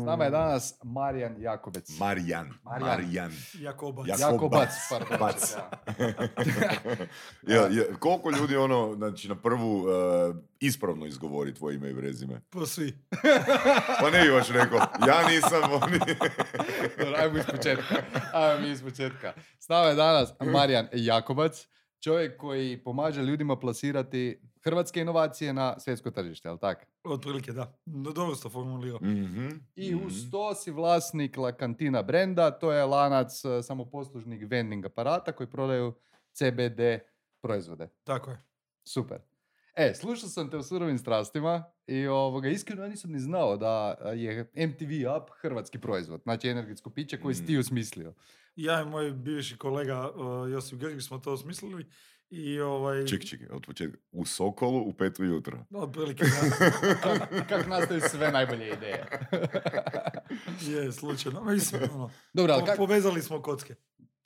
S nama je danas Marijan Jakobec. Marijan. Marijan. Marijan. Jakobac. Jak- Jakobac, Jakobac. pardon. Bac. Ja. Ja, ja, koliko ljudi ono, znači na prvu uh, ispravno izgovori tvoje ime i prezime? Pa svi. Pa ne bi baš rekao, ja nisam, oni... Dobro, ajmo iz početka. Ajmo mi iz početka. S nama je danas Marijan Jakobac, čovjek koji pomaže ljudima plasirati hrvatske inovacije na svjetsko tržište, jel tak? Otprilike, da. No, dobro ste formulirao. Mhm, I mhm. uz to si vlasnik La Cantina brenda, to je lanac e, samoposlužnih vending aparata koji prodaju CBD proizvode. Tako je. Super. E, slušao sam te u surovim strastima i ovoga, iskreno ja nisam ni znao da je MTV Up hrvatski proizvod, znači energetsko piće koji si ti Mm. osmislio. Ja i moj bivši kolega uh, Josip Grgić smo to osmislili i ovaj... Ček, ček, od početka. U Sokolu u pet ujutro. Otprilike, da. Kak, kak nastaju sve najbolje ideje. je, slučajno. Mislim, ono, Dobro, po- kak, povezali smo kocke.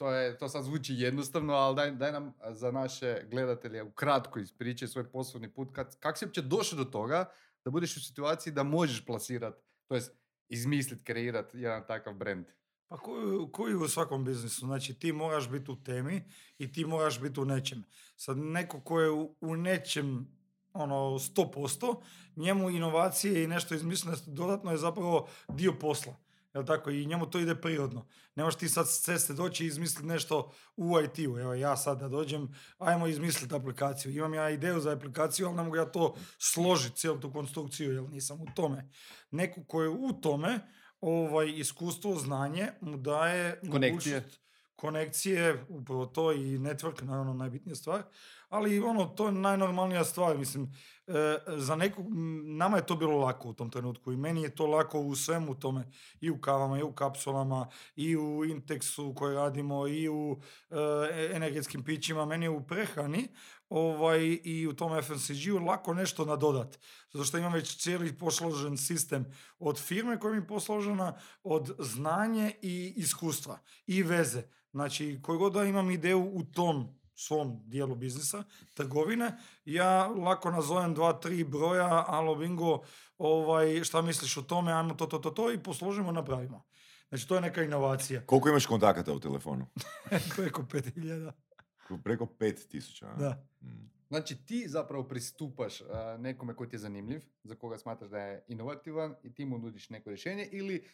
To, je, to sad zvuči jednostavno, ali daj, daj nam za naše gledatelje ukratko ispričaj svoj poslovni put. Kad, kak si uopće došao do toga da budeš u situaciji da možeš plasirati, to jest izmisliti, kreirati jedan takav brand? Pa koji, u svakom biznisu, znači ti moraš biti u temi i ti moraš biti u nečem. Sad neko ko je u, u nečem ono 100%, njemu inovacije i nešto izmišljeno dodatno je zapravo dio posla. Jel tako? I njemu to ide prirodno. Ne možeš ti sad s ceste doći i izmisliti nešto u IT-u. Evo ja sad da dođem, ajmo izmisliti aplikaciju. Imam ja ideju za aplikaciju, ali ne mogu ja to složiti, cijelu tu konstrukciju, jer nisam u tome. Neko ko je u tome, ovaj, iskustvo, znanje mu daje Konekcije. mogućnost- konekcije, upravo to i network, naravno najbitnija stvar, ali ono, to je najnormalnija stvar, mislim, e, za nekog, m, nama je to bilo lako u tom trenutku i meni je to lako u svemu tome, i u kavama, i u kapsulama, i u Intexu koji radimo, i u e, energetskim pićima, meni je u prehrani ovaj, i u tom FMCG-u lako nešto nadodat. Zato što imam već cijeli posložen sistem od firme koja mi je posložena, od znanje i iskustva i veze. Znači, koji god da imam ideju u tom svom dijelu biznisa, trgovine, ja lako nazovem dva, tri broja, alo bingo, ovaj, šta misliš o tome, ajmo to, to, to, to i posložimo, napravimo. Znači, to je neka inovacija. Koliko imaš kontakata u telefonu? Preko 5000. Preko pet tisuća. a? Da. Mm. Znači ti zapravo pristupaš nekome koji ti je zanimljiv, za koga smatraš da je inovativan i ti mu nudiš neko rješenje ili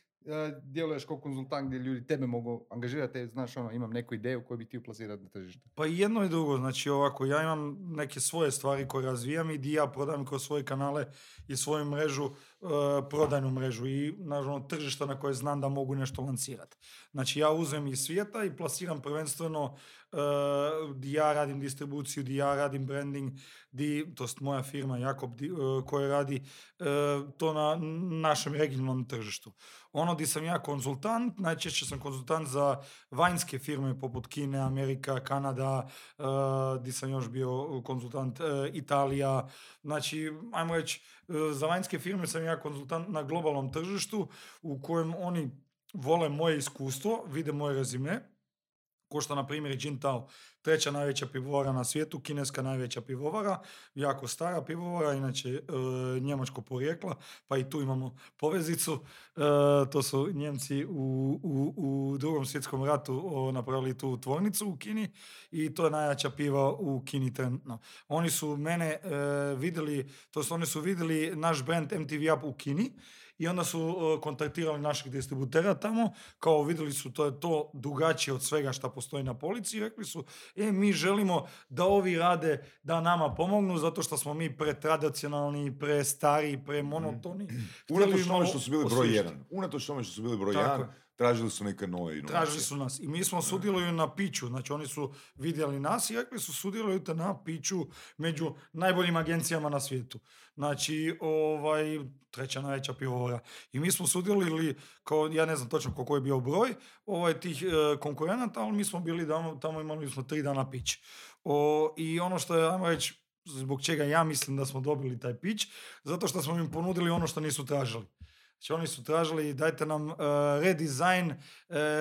djeluješ kao konzultant gdje ljudi tebe mogu angažirati, znaš ono, imam neku ideju koju bi ti uplasirati na tržište. Pa jedno i drugo, znači ovako, ja imam neke svoje stvari koje razvijam i di ja prodam kroz svoje kanale i svoju mrežu, e, prodajnu mrežu i naravno tržišta na koje znam da mogu nešto lancirati. Znači ja uzmem iz svijeta i plasiram prvenstveno e, di ja radim distribuciju, di ja radim branding, di, to moja firma Jakob di, e, koja radi e, to na našem regionalnom tržištu. Ono di sam ja konzultant, najčešće sam konzultant za vanjske firme poput Kine, Amerika, Kanada, uh, di sam još bio konzultant, e, Italija. Znači, ajmo reći, e, za vanjske firme sam ja konzultant na globalnom tržištu u kojem oni vole moje iskustvo, vide moje rezime, ko što na primjer i Jintao, treća najveća pivovara na svijetu, kineska najveća pivovara, jako stara pivovara, inače e, njemačko porijekla, pa i tu imamo povezicu. E, to su Njemci u, u, u drugom svjetskom ratu o, napravili tu tvornicu u Kini i to je najjača piva u Kini trenutno. Oni su mene e, vidjeli, to su oni su vidjeli naš brand MTV Up u Kini i onda su kontaktirali naših distributera tamo, kao vidjeli su to je to drugačije od svega što postoji na polici i rekli su, e, mi želimo da ovi rade, da nama pomognu, zato što smo mi pretradicionalni, prestari, premonotoni. Htjeli Unatoč bi tome malo što su bili broj jedan. Unatoč tome što su bili broj Tako jedan, je. Tražili su neke nove inovacije. Tražili su nas i mi smo sudjeluju na piću, znači oni su vidjeli nas i rekli su sudjelujete na piću među najboljim agencijama na svijetu. Znači, ovaj, treća najveća pivovara. I mi smo sudjelovali, kao, ja ne znam točno koliko je bio broj ovaj, tih e, konkurenata, ali mi smo bili tamo, tamo imali smo tri dana pić. O, I ono što je, ajmo reći, zbog čega ja mislim da smo dobili taj pić, zato što smo im ponudili ono što nisu tražili. Znači oni su tražili dajte nam uh, redizajn, uh,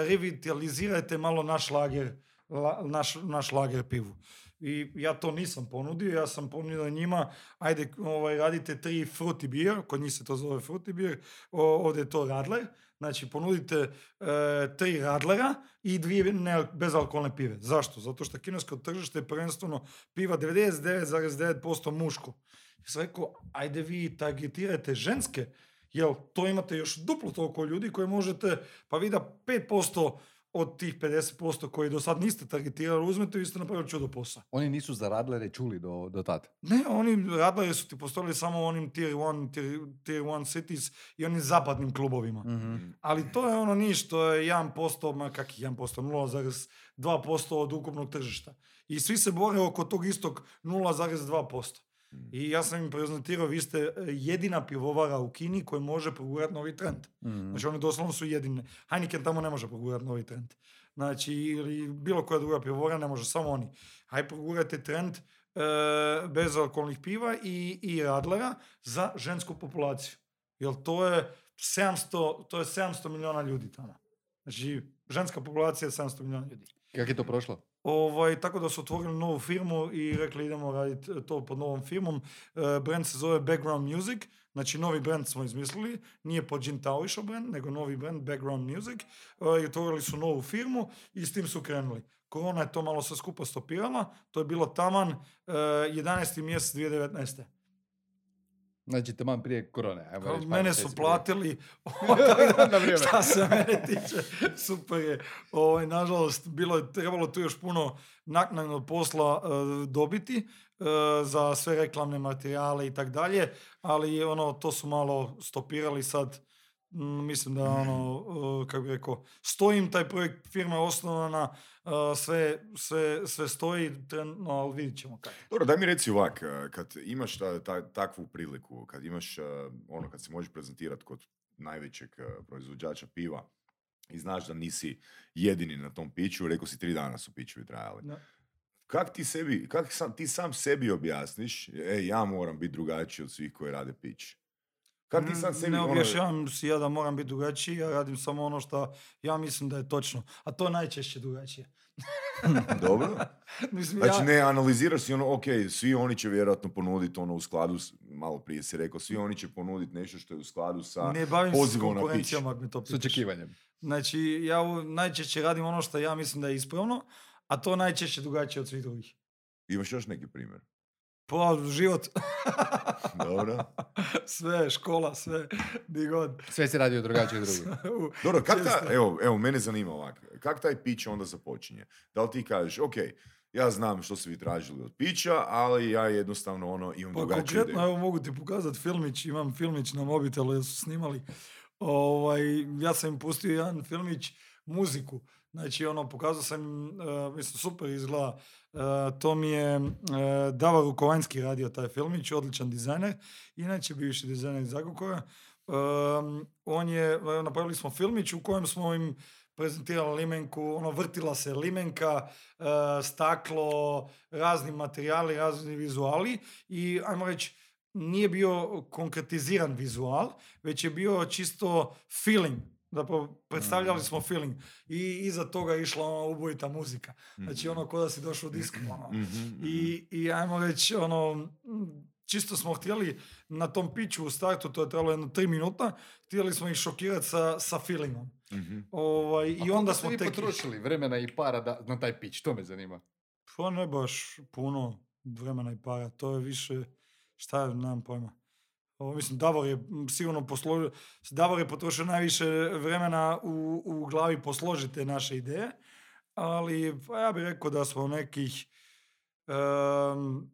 revitalizirajte malo naš lager, la- naš, naš lager pivu. I ja to nisam ponudio, ja sam ponudio njima, ajde ovaj, radite tri fruity beer, kod njih se to zove fruity beer, ovdje je to radler, znači ponudite e, tri radlera i dvije ne, bezalkoholne pive. Zašto? Zato što kinesko tržište je prvenstveno piva 99,9% muško. Ja sam rekao, ajde vi targetirajte ženske, Јел, то имате још дупло толку луѓе кои можете, па ви да 5% од тих 50% кои до сад нисте таргетирали, узмете и сте направили чудо поса. Они нису за Радлере чули до, до тат? Не, они Радлере су ти построили само оним Tier 1, Tier, tier 1 cities и оним западним клубовима. Mm -hmm. Али то е оно ништо, е 1%, ма как 1%, 0,2% од укупног тржишта. И сви се боре око тог исток 0,2%. Mm. I ja sam im prezentirao, vi ste e, jedina pivovara u Kini koja može progurati novi trend. Mhm. Znači oni doslovno su jedine. Heineken tamo ne može progurati novi trend. Znači, ili bilo koja druga pivovara ne može, samo oni. Haj progurajte trend e, bezalkoholnih piva i, i radlera za žensku populaciju. Jer to je 700, to je 700 milijuna ljudi tamo. Znači, ženska populacija je 700 milijuna ljudi. Kako je to prošlo? Ovaj, tako da su otvorili novu firmu i rekli idemo raditi to pod novom firmom. E, brand se zove Background Music, znači novi brand smo izmislili, nije pod Gin Tao išao brand, nego novi brand Background Music. E, I otvorili su novu firmu i s tim su krenuli. Korona je to malo sve skupa stopirala, to je bilo taman e, 11. mjesec 2019. Znači, taman prije korone. Ajmo reći, mene su platili, Na vrijeme. šta se mene tiče, super je. Ovaj, nažalost, bilo je trebalo tu još puno naknadnog posla e, dobiti e, za sve reklamne materijale i tak dalje, ali ono, to su malo stopirali sad. Mm, mislim da ono, kako bi rekao, stojim taj projekt, firma je osnovana, sve, sve, sve stoji, trenutno, ali vidit ćemo kako. Dobro, daj mi reci ovak, kad imaš ta, ta- takvu priliku, kad imaš, ono, kad se možeš prezentirati kod najvećeg proizvođača piva i znaš da nisi jedini na tom piću, rekao si tri dana su pićevi trajali. Da. Kak ti sebi, kak sam, ti sam sebi objasniš, e, ja moram biti drugačiji od svih koji rade pić? Kak ti sam sebi, Ne ono, objašnjavam si ja da moram biti drugačiji, ja radim samo ono što ja mislim da je točno. A to je najčešće drugačije. dobro? mislim, Znači ja, ne analiziraš si ono, ok, svi oni će vjerojatno ponuditi ono u skladu, s, malo prije si rekao, svi oni će ponuditi nešto što je u skladu sa ne bavim se s pozivom na pić. me to S očekivanjem. Znači, ja u- najčešće radim ono što ja mislim da je ispravno, a to najčešće drugačije od svih drugih. Imaš još neki primjer? Pa, život, Dobro. sve, škola, sve, di god. Sve se radi od drugačijeg drugih. U- Dobro, kak ta, evo, evo, mene zanima ovak, kak taj pić onda započinje? Da li ti kažeš, ok, ja znam što ste vi tražili od pića, ali ja jednostavno ono imam Pa drugačiju konkretno, ideju. evo mogu ti pokazati filmić, imam filmić na mobitelu jer su snimali. Ovaj, ja sam im pustio jedan filmić, muziku. Znači, ono, pokazao sam, e, mislim, super izgleda. E, to mi je e, Davor Rukovanjski radio taj filmić, odličan dizajner. Inače, bivši dizajner iz Agrokora. Um, on je, napravili smo filmić u kojem smo im prezentirali limenku, ono, vrtila se limenka, e, staklo, razni materijali, razni vizuali i, ajmo reći, nije bio konkretiziran vizual, već je bio čisto feeling. Zapravo, predstavljali smo feeling. I iza toga je išla ona ubojita muzika. Znači, ono, ko da si došao u disko. ono. Mhm, mhm. I, I ajmo reći, ono, čisto smo htjeli na tom piću u startu, to je trebalo jedno tri minuta, htjeli smo ih šokirati sa, sa feelingom. Mhm. Ovaj, I onda smo tek... potrošili vremena i para da, na taj pić, to me zanima. Pa ne baš puno vremena i para, to je više, šta je, nemam pojma. Ovo, mislim, Davor je sigurno posložio, Davor je potrošio najviše vremena u, u glavi posložiti te naše ideje, ali pa ja bih rekao da smo nekih em,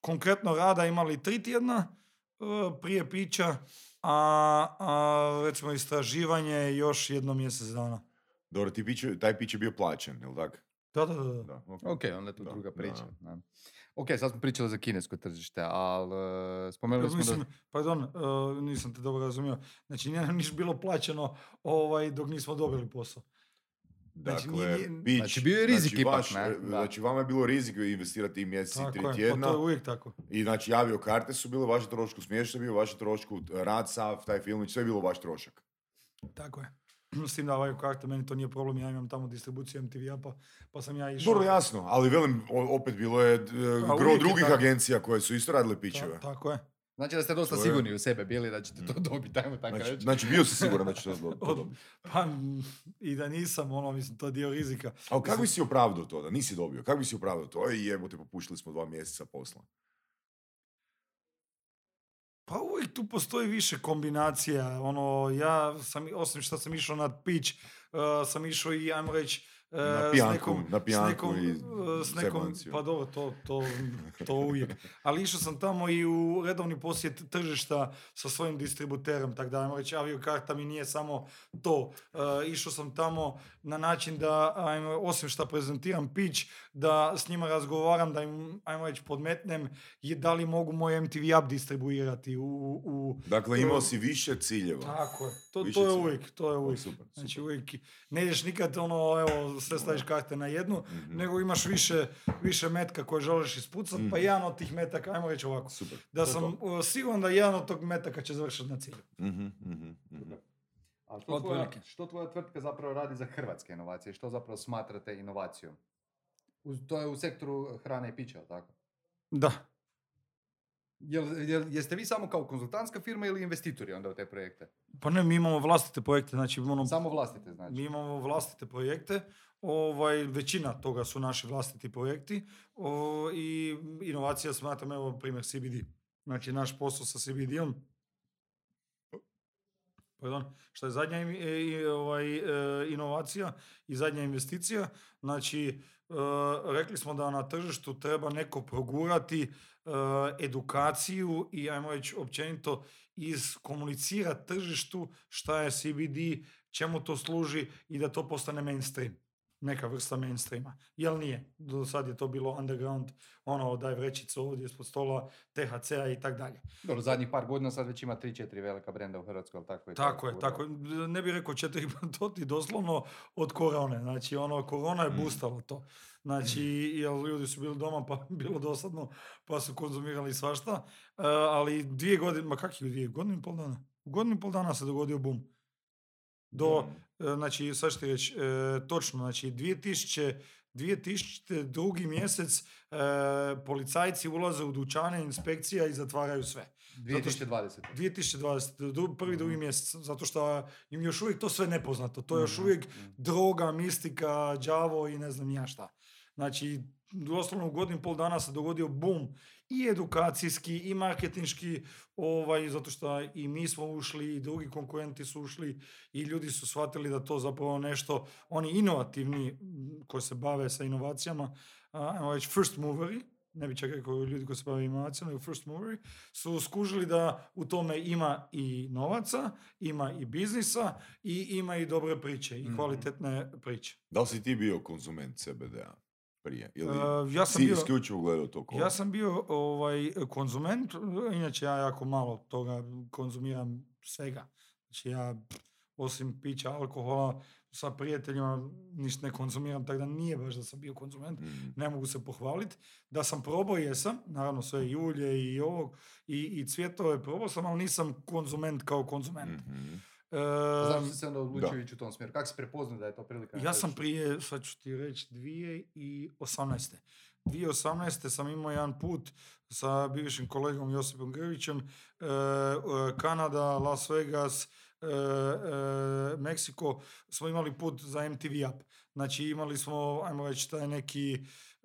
konkretno rada imali tri tjedna e, prije pića, a, a recimo istraživanje još jedno mjesec dana. Dobro, ti piće, taj pić je bio plaćen, jel tak? Da, da, da. da. Da, ok. Ok, onda je to Da, druga da. priča. Da. Ok, sad smo pričali za kinesko tržište, ali e, spomenuli smo Mislim, da... pardon, e, nisam te dobro razumio. Znači, nije nam niš bilo plaćeno ovaj, dok nismo dobili posao. Znači, Dakle, nije- pić, Znači, bio je rizik ipak, vaš, ne? e, Da. Znači, vama je bilo rizik investirati i mjesec i Tako tri je, tjedna. pa to je uvijek tako. I znači, avio karte su bile vaše trošku, smještaj bio vaš trošku, rad sav, taj filmić, sve je bilo vaš trošak. Tako je. S tim da ovaj karte, meni to nije problem, ja imam tamo distribuciju MTV-a, pa, pa sam ja išao. Dobro, jasno, ali velim, opet bilo je e, A gro je drugih agencija koje su isto radile Ta- pičeve. tako je. Znači da ste dosta To je- sigurni u sebe bili da ćete to dobiti, ajmo tako Znači, reći. znači bio si siguran da će to dobiti. Pa mm, i da nisam, ono, mislim, to je dio rizika. Ali kako bi si opravdao to da nisi dobio? Kako bi si opravdao to? Ej, jebote, popuštili smo dva mjeseca posla. Pa uvijek tu postoji više kombinacija. Ono, ja sam, osim što sam išao na pitch, uh, sam išao i, ajmo reći, uh, Na s pijanku, nekom, na pijanku s nekom, i s nekom, pa dobro, to, to, to uvijek. Ali išao sam tamo i u redovni posjet tržišta sa svojim distributerom, tako da, ajmo reći, aviokarta mi nije samo to. Uh, išao sam tamo na način da, ajmo, osim što prezentiram pitch, da s njima razgovaram, da im, ajmo reći, podmetnem i da li mogu moj MTV app distribuirati u, u, Dakle, imao si više ciljeva. tako je. To, Više to je ciljeva. uvijek, to je uvijek. super, Znači super. uvijek, ne ideš nikad ono, evo, sve staviš karte na jednu, Mhm. nego imaš više, više metka koje želiš ispucat, pa Mhm. jedan od tih metaka, ajmo reći ovako, Super. da To sam to. uh, siguran da jedan od tog metaka će završiti na cilju. Mhm, mhm, mhm. A što tvoja, što tvoja tvrtka zapravo radi za hrvatske inovacije? Što zapravo smatrate inovacijom? U- to je u sektoru hrane i pića, tako? Da. Jel, jel, jeste vi samo kao konzultantska firma ili investitori onda u te projekte? Pa ne, mi imamo vlastite projekte, znači ono, Samo vlastite, znači. Mi imamo vlastite projekte, ovaj, većina toga su naši vlastiti projekti o, i inovacija smatram, evo primjer CBD. Znači naš posao sa CBD-om, pardon, što je zadnja e, ovaj, e, inovacija i zadnja investicija, znači e, rekli smo da na tržištu treba neko progurati edukaciju i ajmo reći općenito iskomunicirati tržištu šta je CBD, čemu to služi i da to postane mainstream. Neka vrsta mainstreama. Jel nije? Do sad je to bilo underground, ono, daj vrećicu ovdje ispod stola, THC-a i tak dalje. Dobro, zadnjih par godina sad već ima 3-4 velika brenda u Hrvatskoj, jel tako? To Tako je, tako je. Ne bih rekao četiri, to ti doslovno od korone. Znači, ono, korona je Mm. boostala to. Znači, jer ljudi su bili doma pa bilo dosadno, pa su konzumirali svašta. E, ali dvije godine, ma kak je dvije, godinu i pol dana? U godinu i pol dana se dogodio bum. Do, e, znači, sad ću ti reći, e, točno, znači, 2000, 2002. mjesec e, policajci ulaze u dućane inspekcija i zatvaraju sve. 2020. 2020. dru- prvi, drugi Mhm. mjesec, zato što im još uvijek to sve nepoznato. To je još Mhm, uvijek mhm. droga, mistika, đavo i ne znam ja šta. Znači, doslovno u godinu pol dana se dogodio bum i edukacijski i marketinški, ovaj, zato što i mi smo ušli i drugi konkurenti su ušli i ljudi su shvatili da to zapravo nešto, oni inovativni koji se bave sa inovacijama, ajmo reći first moveri, ne bi čak rekao ljudi koji se bave inovacijama, nego first moveri, su skužili da u tome ima i novaca, ima i biznisa i ima i dobre priče i Mhm. kvalitetne priče. Da li si ti bio konzument CBD-a prije? Ili Uh, ja sam si bio, isključivo gledao to ko? ja sam bio ovaj, konzument, inače ja jako malo toga konzumiram svega. Znači ja osim pića alkohola sa prijateljima ništa ne konzumiram, tako da nije baš da sam bio konzument. Mhm. ne mogu se pohvaliti. Da sam probao, jesam, naravno sve i ulje i ovog, i, i cvjetove probao sam, ali nisam konzument kao konzument. Mhm. E, Zašto si se onda odlučio ići u tom smjeru? Kako si prepoznao da je to prilika? ja sam prije, sad ću ti reći, 2018. 2018. sam imao jedan put sa bivšim kolegom Josipom Grvićem, e, e, Kanada, Las Vegas, e, Meksiko, smo imali put za MTV Up. Znači imali smo, ajmo reći, taj neki,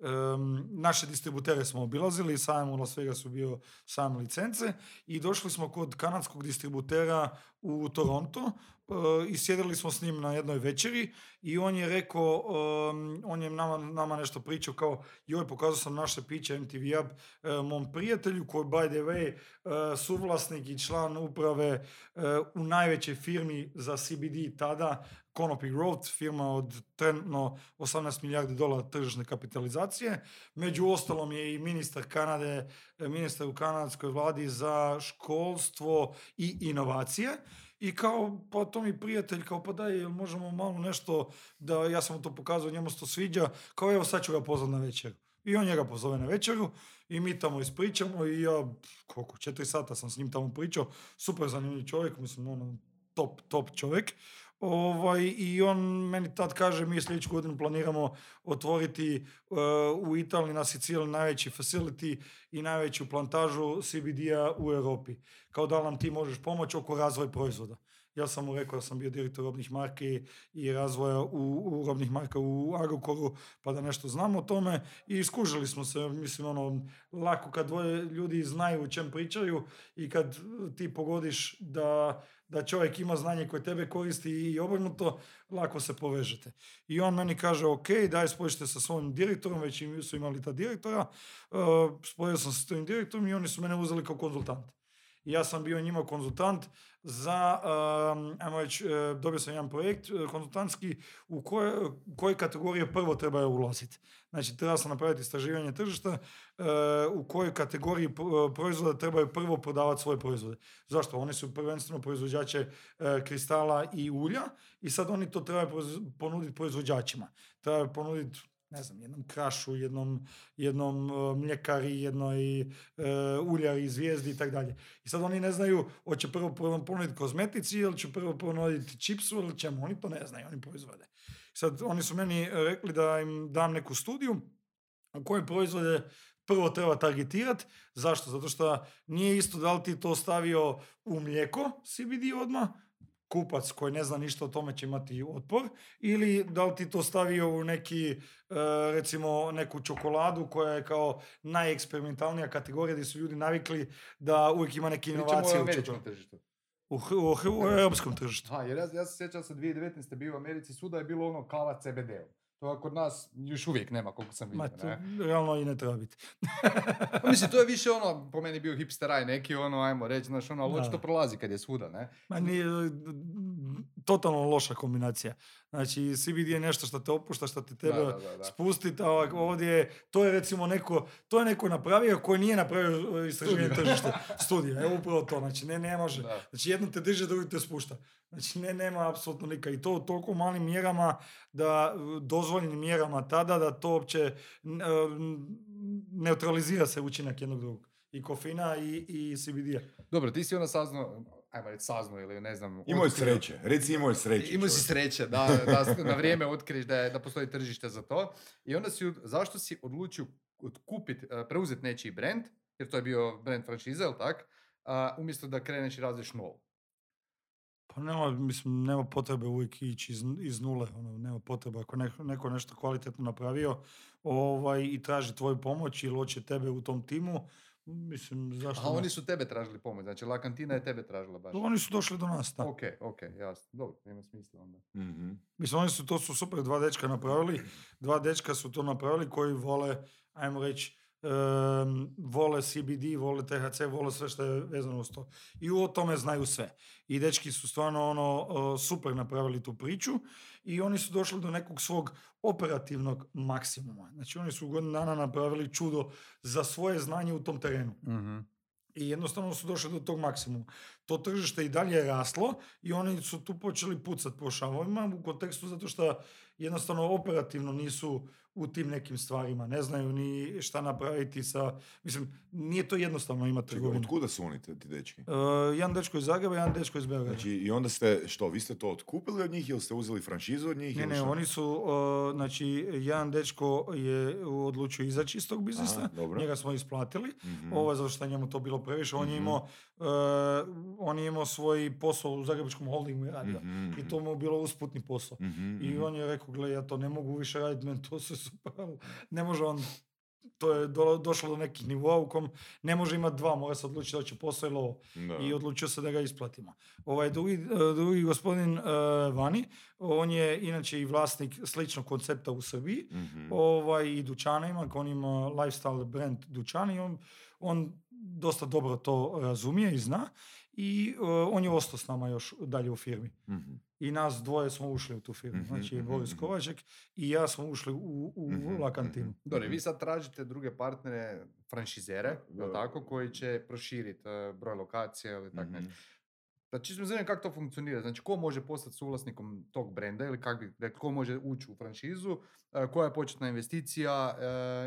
em, naše distributere smo obilazili, sajam u Las Vegasu bio sajam licence i došli smo kod kanadskog distributera u Toronto i sjedili smo s njim na jednoj večeri i on je rekao, em, on je nama, nama nešto pričao kao, joj, pokazao sam naše piće MTV Up e, mom prijatelju koji, by the way, e, suvlasnik i član uprave e, u najvećoj firmi za CBD tada, Canopy Growth, firma od trenutno 18 milijardi dolara tržišne kapitalizacije. Među ostalom je i ministar Kanade, ministar u kanadskoj vladi za školstvo i inovacije. I kao, pa to mi prijatelj, kao pa daj, jel možemo malo nešto, da ja sam mu to pokazao, njemu se to sviđa, kao evo sad ću ga pozvati na večeru. I on njega pozove na večeru i mi tamo ispričamo i ja, koliko, četiri sata sam s njim tamo pričao, super zanimljiv čovjek, mislim, ono, top, top čovjek. Ovaj, I on meni tad kaže, mi sljedeću godinu planiramo otvoriti e, u Italiji na Siciliji najveći facility i najveću plantažu CBD-a u Europi. Kao da nam ti možeš pomoći oko razvoja proizvoda. Ja sam mu rekao da sam bio direktor robnih marki i razvoja u, u robnih marka u Agrokoru, pa da nešto znam o tome i iskužili smo se, mislim, ono, lako kad dvoje ljudi znaju o čem pričaju i kad ti pogodiš da, da čovjek ima znanje koje tebe koristi i obrnuto, lako se povežete. I on meni kaže, ok, daj spojište sa svojim direktorom, već im su imali ta direktora, uh, spojio sam se s tim direktorom i oni su mene uzeli kao konzultant. Ja sam bio njima konzultant za, um, ajmo reći, e, dobio sam jedan projekt e, konzultantski u koje, koje kategorije prvo treba ulaziti. Znači, treba sam napraviti istraživanje tržišta e, u kojoj kategoriji proizvoda trebaju prvo prodavati svoje proizvode. Zašto? Oni su prvenstveno proizvođače kristala i ulja i sad oni to trebaju ponuditi proizvođačima. Trebaju ponuditi ne znam, jednom krašu, jednom, jednom uh, mljekari, jednoj uh, uljari, zvijezdi i tako dalje. I sad oni ne znaju, hoće prvo ponuditi kozmetici ili će prvo ponuditi čipsu ili čemu, oni to ne znaju, oni proizvode. Sad oni su meni rekli da im dam neku studiju u koje proizvode prvo treba targetirati. Zašto? Zato što nije isto da li ti to stavio u mlijeko CBD odmah, kupac koji ne zna ništa o tome će imati otpor ili da li ti to stavio u neki, e, recimo neku čokoladu koja je kao najeksperimentalnija kategorija gdje su ljudi navikli da uvijek ima neke inovacije u čokoladu. tržištu. U, u, u, europskom tržištu. Ha, jer ja, ja se sjećam se 2019. bio u Americi, svuda je bilo ono kava CBD-u. To kod nas još uvijek nema, koliko sam vidio. Ma, to realno i ne treba biti. Pa mislim, to je više ono, po meni bio hipsteraj neki, ono, ajmo reći, znaš, ono, ali očito prolazi kad je svuda, ne? Ma nije, totalno loša kombinacija. Znači, CBD je nešto što te opušta, što te treba spustiti, a ovdje to je recimo neko, to je neko napravio koji nije napravio e, istraživanje tržišta. Studija, evo upravo to, znači ne, ne može. Znači jedno te diže, drugi te spušta. Znači ne, nema apsolutno nikak. I to u toliko malim mjerama, da dozvoljenim mjerama tada, da to uopće e, neutralizira se učinak jednog drugog. I kofina i, i CBD-a. Dobro, ti si onda saznao, ajmo reći saznao ili ne znam... Imao je sreće, reci imao je sreće. Imao si sreće, da, da na vrijeme otkriš da, je, da postoji tržište za to. I onda si, zašto si odlučio kupiti, e, preuzeti nečiji brand, jer to je bio brand franšize, jel tak? umjesto da kreneš i razliš novo. Pa nema, mislim, nema potrebe uvijek ići iz, iz nule, ono, nema potrebe. Ako neko, neko nešto kvalitetno napravio ovaj, i traži tvoju pomoć ili hoće tebe u tom timu, Mislim, zašto A oni su tebe tražili pomoć, znači La Cantina je tebe tražila baš. Oni su došli do nas, da. Ok, ok, jasno. Dobro, ima smisla onda. Mm-hmm. Mislim, oni su, to su super dva dečka napravili. Dva dečka su to napravili koji vole, ajmo reći, um, vole CBD, vole THC, vole sve što je vezano uz to. I o tome znaju sve. I dečki su stvarno ono super napravili tu priču i oni su došli do nekog svog operativnog maksimuma. Znači oni su u godinu dana napravili čudo za svoje znanje u tom terenu. Mhm. I jednostavno su došli do tog maksimuma. To tržište i dalje je raslo i oni su tu počeli pucat po šavovima u kontekstu zato što jednostavno operativno nisu u tim nekim stvarima. Ne znaju ni šta napraviti sa... Mislim, nije to jednostavno imati trgovinu. Od kuda su oni, ti dečki? Uh, jedan dečko iz Zagreba, jedan dečko iz Beograda. Znači, i onda ste, što, vi ste to otkupili od njih ili ste uzeli franšizu od njih? Ne, ne, oni su, znači, jedan dečko je odlučio izaći iz tog biznisa, njega smo isplatili, mm ovo je zato što njemu to bilo previše, on je mhm. imao Uh, on je imao svoj posao u Zagrebačkom holdingu i radio. mm I to mu je bilo usputni posao. I on je rekao, gle, ja to ne mogu više raditi, meni to se super, ne može on to je do, došlo do nekih nivoa u kom ne može imati dva, mora se odlučiti da će posao ili ovo. I odlučio se da ga isplatimo. Ovaj drugi, e, drugi gospodin uh, Vani, on je inače i vlasnik sličnog koncepta u Srbiji, mm ovaj, i dućana ima, on ima lifestyle brand dućana i on, on dosta dobro to razumije i zna i uh, on je ostao s nama još dalje u firmi. Mhm. I nas dvoje smo ušli u tu firmu. Mhm, znači, mhm, Boris Kovaček i ja smo ušli u, u La Kantinu. Dobro, vi sad tražite druge partnere, franšizere, tako, koji će proširiti uh, broj lokacija ili tako nešto. Da čisto me kako to funkcionira. Znači, ko može postati suvlasnikom tog brenda ili kak bi, ko može ući u franšizu, uh, koja je početna investicija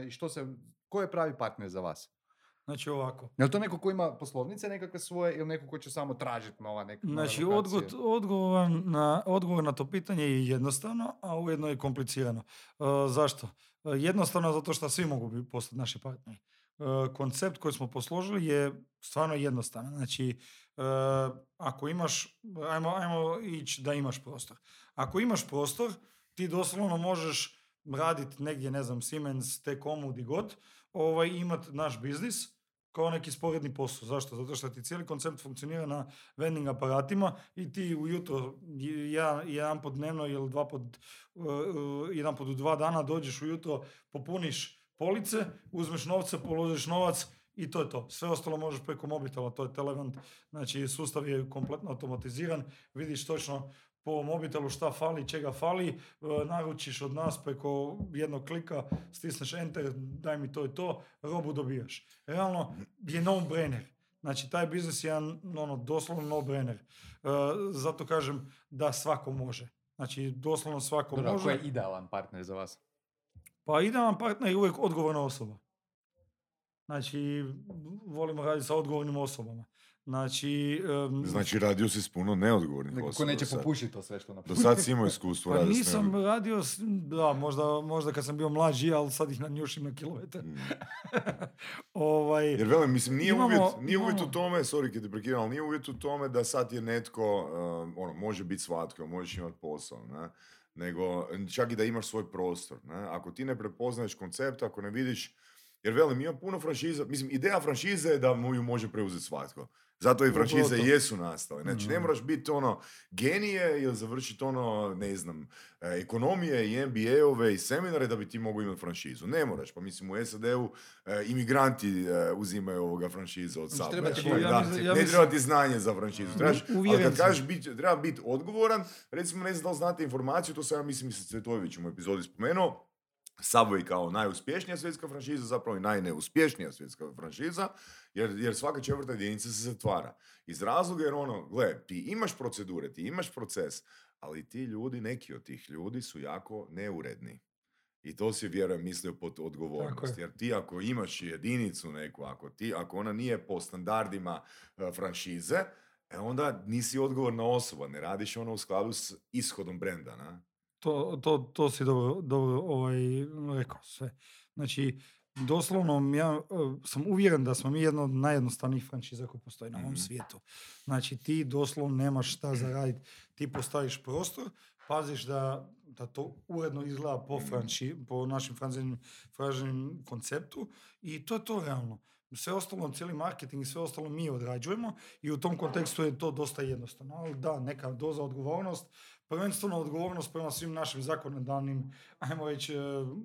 i što se, ko je pravi partner za vas? Znači ovako. Je li to neko ko ima poslovnice nekakve svoje ili neko ko će samo tražiti nova neka Znači, odgovor, odgovor, na, odgovor na to pitanje je jednostavno, a ujedno je komplicirano. E, zašto? E, jednostavno zato što svi mogu postati naši partneri. E, koncept koji smo posložili je stvarno jednostavan. Znači, ako imaš, ajmo, ajmo ići da imaš prostor. Ako imaš prostor, ti doslovno možeš raditi negdje, ne znam, Siemens, T-Comu, di god, ovaj, imat naš biznis, kao neki sporedni posao. Zašto? Zato što ti cijeli koncept funkcionira na vending aparatima i ti ujutro, jedan, jedan pod dnevno ili dva pod, uh, uh, jedan pod u dva dana dođeš ujutro, popuniš police, uzmeš novce, položiš novac i to je to. Sve ostalo možeš preko mobitela, to je Televent. Znači, sustav je kompletno automatiziran, vidiš točno po mobitelu šta fali, čega fali, e, naručiš od nas preko jednog klika, stisneš enter, daj mi to i to, robu dobijaš. Realno je no-brainer. Znači, taj biznis je jedan, ono, doslovno no-brainer. E, zato kažem da svako može. Znači, doslovno svako Dobro, može. ko je idealan partner za vas? Pa idealan partner je uvijek odgovorna osoba. Znači, volimo raditi sa odgovornim osobama. Znači, em, Znači, radio si s puno neodgovornih Neko ko osoba. neće do popušiti to sve što Do napravi. sad si imao iskustvo pa s nisam neodgovornim. radio, s- da, možda, možda kad sam bio mlađi, ali sad ih nanjušim na kilometar. Mm. ovaj, Jer velim, mislim, nije, Imamo- uvjet, nije uvjet u imamo- tome, sorry kad te prekidam, ali nije uvjet u tome da sad je netko, um, ono, može biti svatko, možeš imati posao, ne? Nego, čak i da imaš svoj prostor, ne? Ako ti ne prepoznaješ koncept, ako ne vidiš, jer velim, ima puno franšiza, mislim, ideja franšize je da mu ju može preuzeti svatko. Zato i franšize to. jesu nastale. Znači, ne Mhm. moraš biti ono genije ili završiti ono, ne znam, e, ekonomije i MBA-ove i seminare da bi ti mogao imati franšizu. Ne moraš. Pa mislim, u SAD-u e, imigranti e, uzimaju ovoga franšizu od Znači, sada. Ja mislim- ja ne treba ti znanje za franšizu. Trebaš, ali kad kažeš bit, treba biti odgovoran, recimo ne znam da li znate informaciju, to sam ja mislim i sa u epizodi spomenuo, Subway kao najuspješnija svjetska franšiza, zapravo i najneuspješnija svjetska franšiza, jer, jer svaka četvrta jedinica se zatvara. Iz razloga jer ono, gle, ti imaš procedure, ti imaš proces, ali ti ljudi, neki od tih ljudi su jako neuredni. I to si vjerujem mislio pod odgovornost. je. Jer ti ako imaš jedinicu neku, ako, ti, ako ona nije po standardima e, franšize, e onda nisi odgovorna osoba, ne radiš ono u skladu s ishodom brenda. Na? To, to, to si dobro, dobro ovaj, rekao sve. Znači, doslovno ja e, sam uvjeren da smo mi jedna od najjednostavnijih franšiza koji postoji na ovom Mhm. svijetu. Znači, ti doslovno nemaš šta za raditi. Ti postaviš prostor, paziš da, da to uredno izgleda po, Mhm. franši, po našem franšižnim, franšižnim konceptu i to je to realno. Sve ostalo, cijeli marketing i sve ostalo mi odrađujemo i u tom kontekstu je to dosta jednostavno. Ali da, neka doza odgovornost, prvenstveno odgovornost prema svim našim zakonodavnim, ajmo reći, e,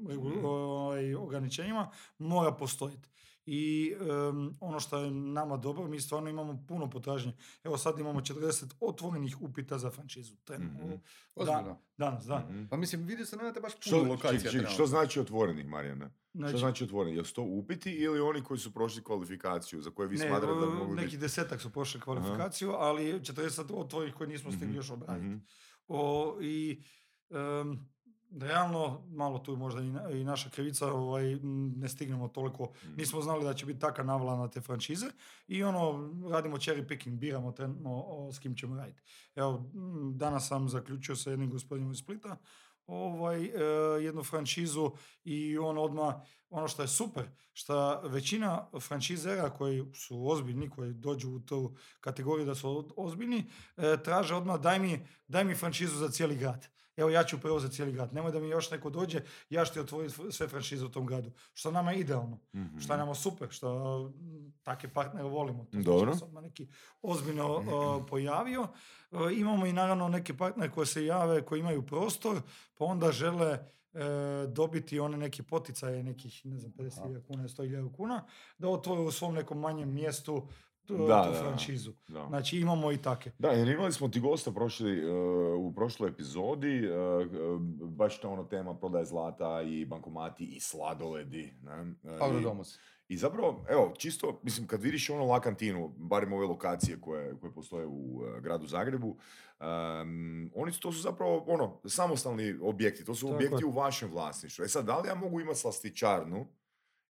regu- Mhm. ovaj, ograničenjima, mora postojiti. I em, ono što je nama dobro, mi stvarno imamo puno potražnje. Evo sad imamo 40 otvorenih upita za franšizu. Mhm. Da- danas, da. Mhm. Pa mislim, vidio sam nemate baš puno Što, lokacija. ček, ček, što znači otvorenih, Marijana? Što Znači, znači otvoreni? Jesu to upiti ili oni koji su prošli kvalifikaciju za koje vi ne, smatrate da mogu neki biti? desetak su prošli kvalifikaciju, ali 40 otvorenih koje nismo stigli Mhm, još obraditi. O, I em, realno, malo tu možda i, na- i naša krivica, ovaj, ne stignemo toliko, Mhm. nismo znali da će biti taka navala na te franšize i ono, radimo cherry picking, biramo trenutno s kim ćemo raditi. Evo, danas sam zaključio sa jednim gospodinom iz Splita, ovaj, e, jednu franšizu i on odmah, ono što je super, što većina franšizera koji su ozbiljni, koji dođu u tu kategoriju da su ozbiljni, e, traže odmah daj mi, daj mi franšizu za cijeli grad. Evo ja ću preuzeti cijeli grad. Nemoj da mi još neko dođe, ja ću ti otvoriti sve franšize u tom gradu. Što nama je idealno. Mhm. Što je nama super, što takve partnere volimo. To znači Dobro. se odmah neki ozbiljno uh, pojavio. Uh, imamo i naravno neke partnere koje se jave, koji imaju prostor, pa onda žele e, dobiti one neke poticaje, nekih, ne znam, 50.000 kuna, 100.000 kuna, da otvore u svom nekom manjem mjestu tu, Da, tu da, da. franšizu. Da. Znači imamo i take. Da, jer imali smo ti gosta prošli, e, u prošloj epizodi, e, baš ta ono tema prodaje zlata i bankomati i sladoledi. Ne? Paolo i-. I zapravo, evo, čisto, mislim, kad vidiš ono La Cantinu, barem ove lokacije koje, koje postoje u gradu Zagrebu, em, oni su, to su zapravo, ono, samostalni objekti, to su Tako objekti je. u vašem vlasništvu. E sad, da li ja mogu imati slastičarnu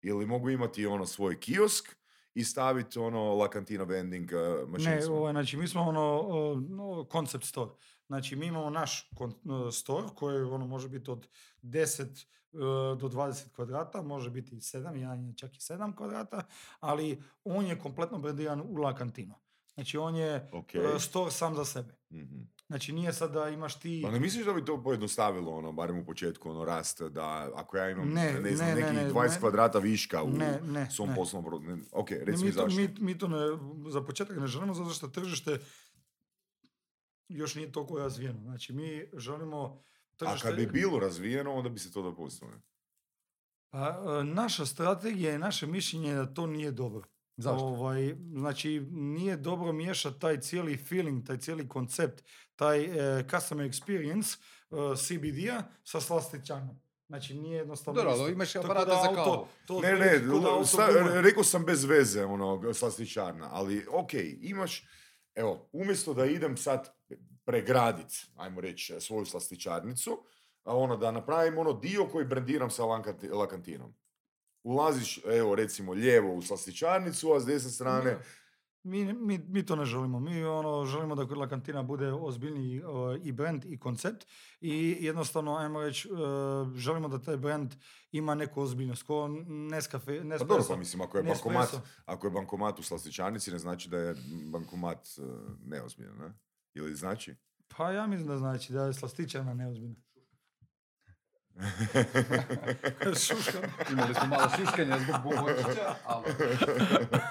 ili mogu imati ono svoj kiosk i staviti ono La Cantina vending uh, machines. Ne, ovaj, znači mi smo ono, uh, no, concept store. Znači mi imamo naš kon- uh, store koji ono može biti od 10 uh, do 20 kvadrata, može biti i 7, jedan je čak i 7 kvadrata, ali on je kompletno brendiran u La Cantino. Znači on je Ok. uh, store sam za sebe. Mhm. Znači nije sad da imaš ti... Pa ne misliš da bi to pojednostavilo, ono, barem u početku, ono, rast, da ako ja imam, Ne, ne, znam, ne, ne, nekih ne, 20 ne. kvadrata viška u Ne, ne, svom ne. poslovnom ne, Ok, reci mi mi, to, zašto. mi, mi to ne, za početak ne želimo zato što tržište još nije toliko razvijeno. Znači mi želimo A tržište... kad bi bilo razvijeno, onda bi se to dopustilo. Pa, e, naša strategija i naše mišljenje je da to nije dobro. Zašto? Ovaj, znači, nije dobro miješati taj cijeli feeling, taj cijeli koncept, taj e, customer experience e, CBD-a sa slastičanom. Znači, nije jednostavno Dobro, ali imaš da za auto- to Ne, ne, rekao sam bez veze, ono, slastičarna, ali ok, imaš, evo, umjesto da idem sad pregradit, ajmo reći, svoju slastičarnicu, a ono, da napravim ono dio koji brendiram sa Lakantinom. Ulaziš, evo, recimo, lijevo u slastičarnicu, a s desne strane, Mi, mi, mi to ne želimo. Mi ono, želimo da La Cantina bude ozbiljniji o, i brand i koncept i jednostavno, ajmo reći, e, želimo da taj brand ima neku ozbiljnost. Ko Nescafe, pa Nespresso. dobro, pa mislim, ako je Nespresso. bankomat, ako je bankomat u slastičarnici, ne znači da je bankomat uh, neozbiljan, ne? Ili znači? Pa ja mislim da znači da je slastičarna neozbiljna. Šuška. Imali smo malo šuškanja zbog Bogovića, ali...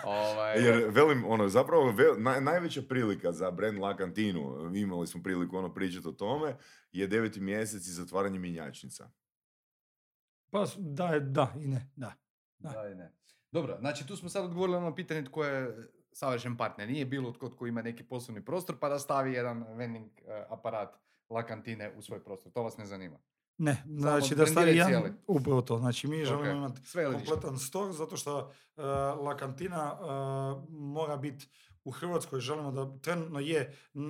ovaj, Jer velim, ono, zapravo vel- naj- najveća prilika za brand La Cantinu, imali smo priliku ono pričati o tome, je deveti mjesec i zatvaranje minjačnica. Pa da, da i ne, da. Da i ne. Dobro, znači tu smo sad odgovorili na ono pitanje tko je savršen partner. Nije bilo tko tko ima neki poslovni prostor pa da stavi jedan vending eh, aparat La Cantine u svoj prostor. To vas ne zanima. Ne, znači da stavi jedan, cijeli. upravo to. Znači mi želimo imati ili ništa. kompletan store zato što uh, La Cantina uh, mora biti u Hrvatskoj želimo da trenutno je uh,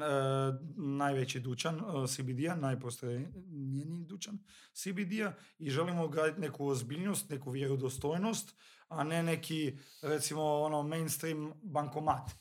najveći dućan uh, CBD-a, najpostojeniji dućan CBD-a i želimo graditi neku ozbiljnost, neku vjerodostojnost, a ne neki recimo ono mainstream bankomat.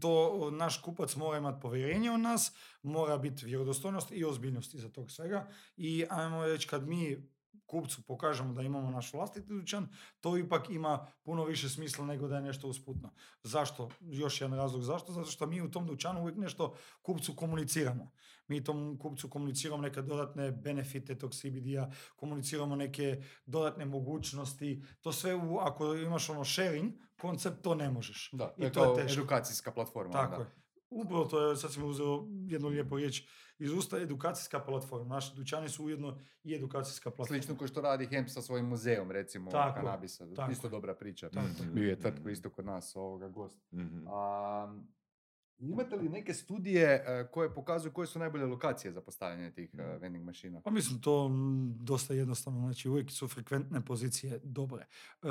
To uh, naš kupac mora imati povjerenje u nas, mora biti vjerodostojnost i ozbiljnost iza tog svega i ajmo reći kad mi kupcu pokažemo da imamo naš vlastiti dućan, to ipak ima puno više smisla nego da je nešto usputno. Zašto? Još jedan razlog zašto? Zato što mi u tom dućanu uvijek nešto kupcu komuniciramo. Mi tom kupcu komuniciramo neke dodatne benefite tog CBD-a, komuniciramo neke dodatne mogućnosti. To sve u, ako imaš ono sharing, koncept to ne možeš. Da, to I je to je kao edukacijska platforma. Tako onda. je. Upravo to je, sad sam uzeo jednu lijepu riječ iz usta, edukacijska platforma. Naši dućani su ujedno i edukacijska platforma. Slično kao što radi Hemp sa svojim muzeom, recimo, Tako, kanabisa. tako. Isto dobra priča. Tako. Bio je tvrtko isto kod nas, ovoga gost. Mhm. A, imate li neke studije e, koje pokazuju koje su najbolje lokacije za postavljanje tih e, vending mašina? Pa mislim to mm, dosta jednostavno, znači uvijek su frekventne pozicije dobre. E,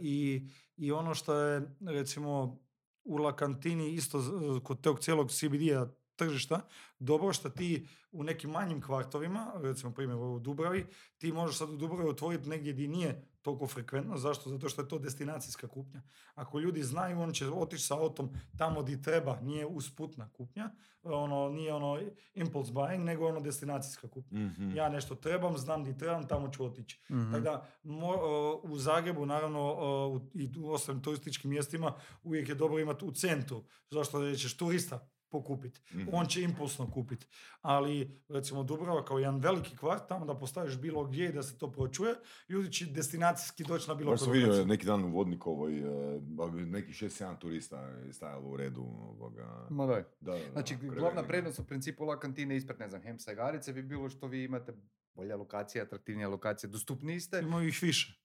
i, I ono što je recimo u La Cantini isto kod tog cijelog CBD-a tržišta, dobro što ti u nekim manjim kvartovima, recimo primjer u Dubravi, ti možeš sad u Dubravi otvoriti negdje gdje nije toliko frekventno. Zašto? Zato što je to destinacijska kupnja. Ako ljudi znaju, on će otići sa autom tamo gdje treba, nije usputna kupnja, ono, nije ono impulse buying, nego ono destinacijska kupnja. Mhm. Ja nešto trebam, znam gdje trebam, tamo ću otići. Mhm. Tako da, mo- o, u Zagrebu, naravno, o, u- i u ostalim turističkim mjestima, uvijek je dobro imati u centru. Zašto da ćeš turista pokupiti? Mhm. On će impulsno kupiti. Ali, recimo, Dubrava kao jedan veliki kvart, tamo da postaviš bilo gdje i da se to pročuje, ljudi će destinacijski doći na bilo Baš sam koju vidio neki dan u Vodnikovoj, eh, neki 6-7 turista je stajalo u redu. Ovoga. Ma daj. Da, da, Znači, da, glavna prednost u principu La Cantine ispred, ne znam, Hemsa i Garice bi bilo što vi imate bolja lokacija, atraktivnija lokacija, dostupniji ste, Imaju ih više.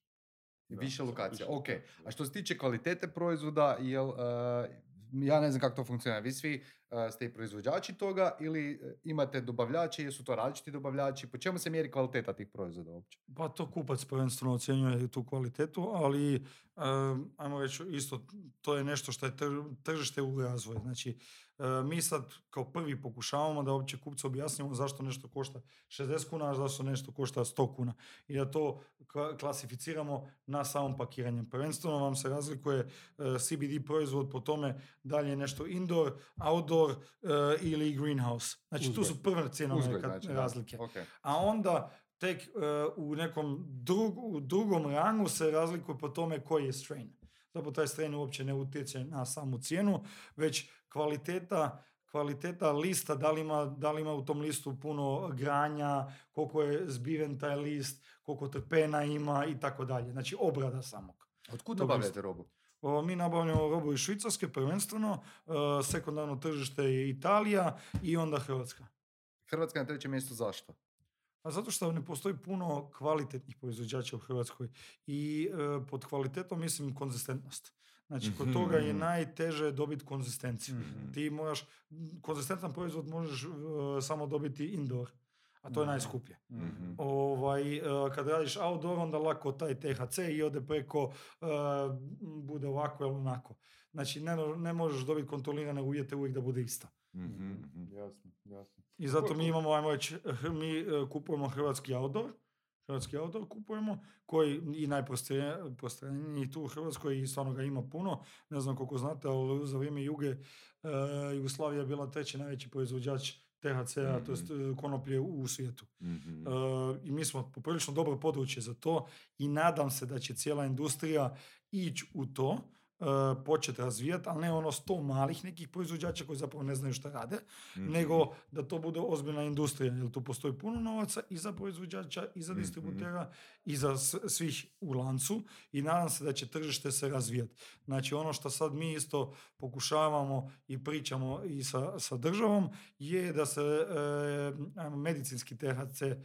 i Da, više lokacija. više Ok, a što se tiče kvalitete proizvoda, jel, uh, ja ne znam kako to funkcionira, vi svi e, ste i proizvođači toga ili e, imate dobavljače, jesu to različiti dobavljači, po čemu se mjeri kvaliteta tih proizvoda uopće? Pa to kupac prvenstveno ocjenjuje tu kvalitetu, ali e, ajmo reći isto, to je nešto što je tr- tržište u razvoju. Znači, e, mi sad kao prvi pokušavamo da uopće kupcu objasnimo zašto nešto košta 60 kuna, a zašto nešto košta 100 kuna. I da to kla- klasificiramo na samom pakiranju. Prvenstveno vam se razlikuje CBD proizvod po tome da li je nešto indoor, outdoor e, ili greenhouse. Znači, tu Uzgoj. su prve cjenovne Uzgoj, kat- znači, razlike. Ok. A onda tek e, u nekom drug, u drugom rangu se razlikuje po tome koji je strain. Zapravo taj strain uopće ne utječe na samu cijenu, već kvaliteta kvaliteta lista, da li, ima, da li ima u tom listu puno granja, koliko je zbiven taj list, koliko trpena ima i tako dalje. Znači obrada samog. Otkud nabavljate robu? Mi nabavljamo robu iz Švicarske prvenstveno, e, sekundarno tržište je Italija i onda Hrvatska. Hrvatska na trećem mjestu zašto? A zato što ne postoji puno kvalitetnih proizvođača u Hrvatskoj i e, pod kvalitetom mislim konzistentnost. Znači, kod toga je Mhm. najteže dobiti konzistenciju. Mhm. Ti moraš, konzistentan proizvod možeš e, samo dobiti indoor, a to je najskuplje. Mhm. Ovaj, e, kad radiš outdoor, onda lako taj THC i ode preko, e, bude ovako ili onako. Znači, ne, ne možeš dobiti kontrolirane uvjete uvijek da bude isto. Mhm, mhm. Jasno, jasno. I zato mi imamo, ajmo reći, hr- mi e, kupujemo hrvatski outdoor, hrvatski outdoor kupujemo, koji i najprostranjeniji tu u Hrvatskoj i stvarno ga ima puno. Ne znam koliko znate, ali za vrijeme Juge e, Jugoslavija je bila treći najveći proizvođač THC-a, to jest e, konoplje u, u svijetu. Mhm. E, I mi smo poprilično dobro područje za to i nadam se da će cijela industrija ići u to, početi razvijati, ali ne ono sto malih nekih proizvođača koji zapravo ne znaju šta rade, Mhm. nego da to bude ozbiljna industrija, jer tu postoji puno novaca i za proizvođača, i za Mhm. distributera, i za svih u lancu i nadam se da će tržište se razvijati. Znači ono što sad mi isto pokušavamo i pričamo i sa, sa državom je da se e, medicinski THC e,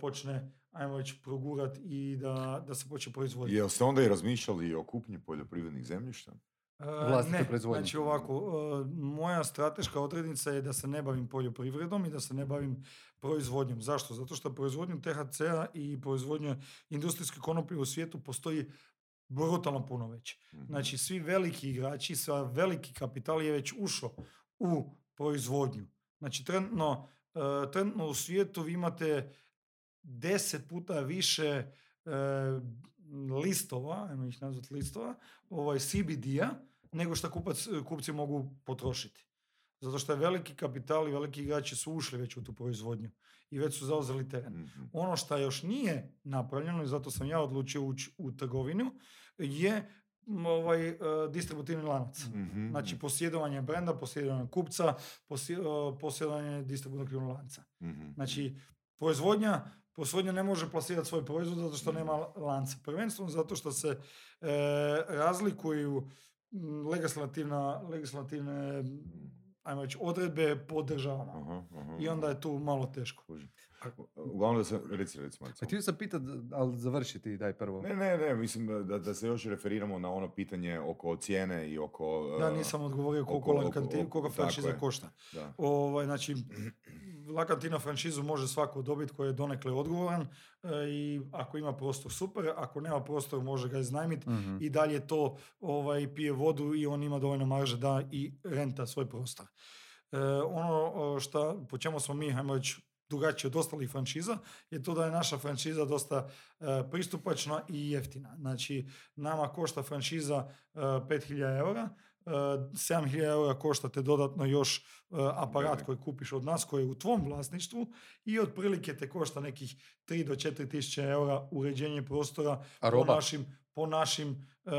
počne ajmo reći progurat i da, da se počne proizvoditi. Jel ste onda i razmišljali o kupnji poljoprivrednih zemljišta? E, Vlastite ne, proizvodnje. znači ovako, e, moja strateška odrednica je da se ne bavim poljoprivredom i da se ne bavim proizvodnjom. Zašto? Zato što proizvodnju THC-a i proizvodnju industrijske konoplje u svijetu postoji brutalno puno već. Mhm. Znači svi veliki igrači, sva veliki kapital je već ušao u proizvodnju. Znači trenutno, e, trenutno u svijetu vi imate deset puta više e, listova, ajmo ih nazvati listova, ovaj CBD-a, nego što kupac, kupci mogu potrošiti. Zato što je veliki kapital i veliki igrači su ušli već u tu proizvodnju i već su zauzeli teren. Mhm. Ono što još nije napravljeno i zato sam ja odlučio ući u trgovinu je ovaj e, distributivni lanac. Mhm. Znači posjedovanje brenda, posjedovanje kupca, e, posjedovanje distributivnog lanca. Mhm. Znači proizvodnja, proizvodnja ne može plasirati svoj proizvod zato što nema lanca. Prvenstveno zato što se e, razlikuju legislativna, legislativne ajmo reći, odredbe po državama. Aha, aha, I onda je tu malo teško. Uglavnom da se, reci, reci Marco. A htio sam pitat, ali završiti daj prvo. Ne, ne, ne, mislim da, da se još referiramo na ono pitanje oko cijene i oko... Da, uh, nisam odgovorio koliko, oko- oko- koliko je. košta. Da. Ovaj, znači, Lakantina franšizu može svako dobiti koji je donekle odgovoran e, i ako ima prostor super, ako nema prostor može ga iznajmiti Mhm. i dalje to ovaj, pije vodu i on ima dovoljno marže da i renta svoj prostor. E, ono o, šta, po čemu smo mi, hajmo reći, drugačiji od ostalih franšiza, je to da je naša franšiza dosta e, pristupačna i jeftina. Znači, nama košta franšiza e, 5000 eura, 7000 eura košta te dodatno još e, aparat koji kupiš od nas, koji je u tvom vlasništvu i otprilike te košta nekih 3 do 4 tisuće eura uređenje prostora po našim, po našim, e,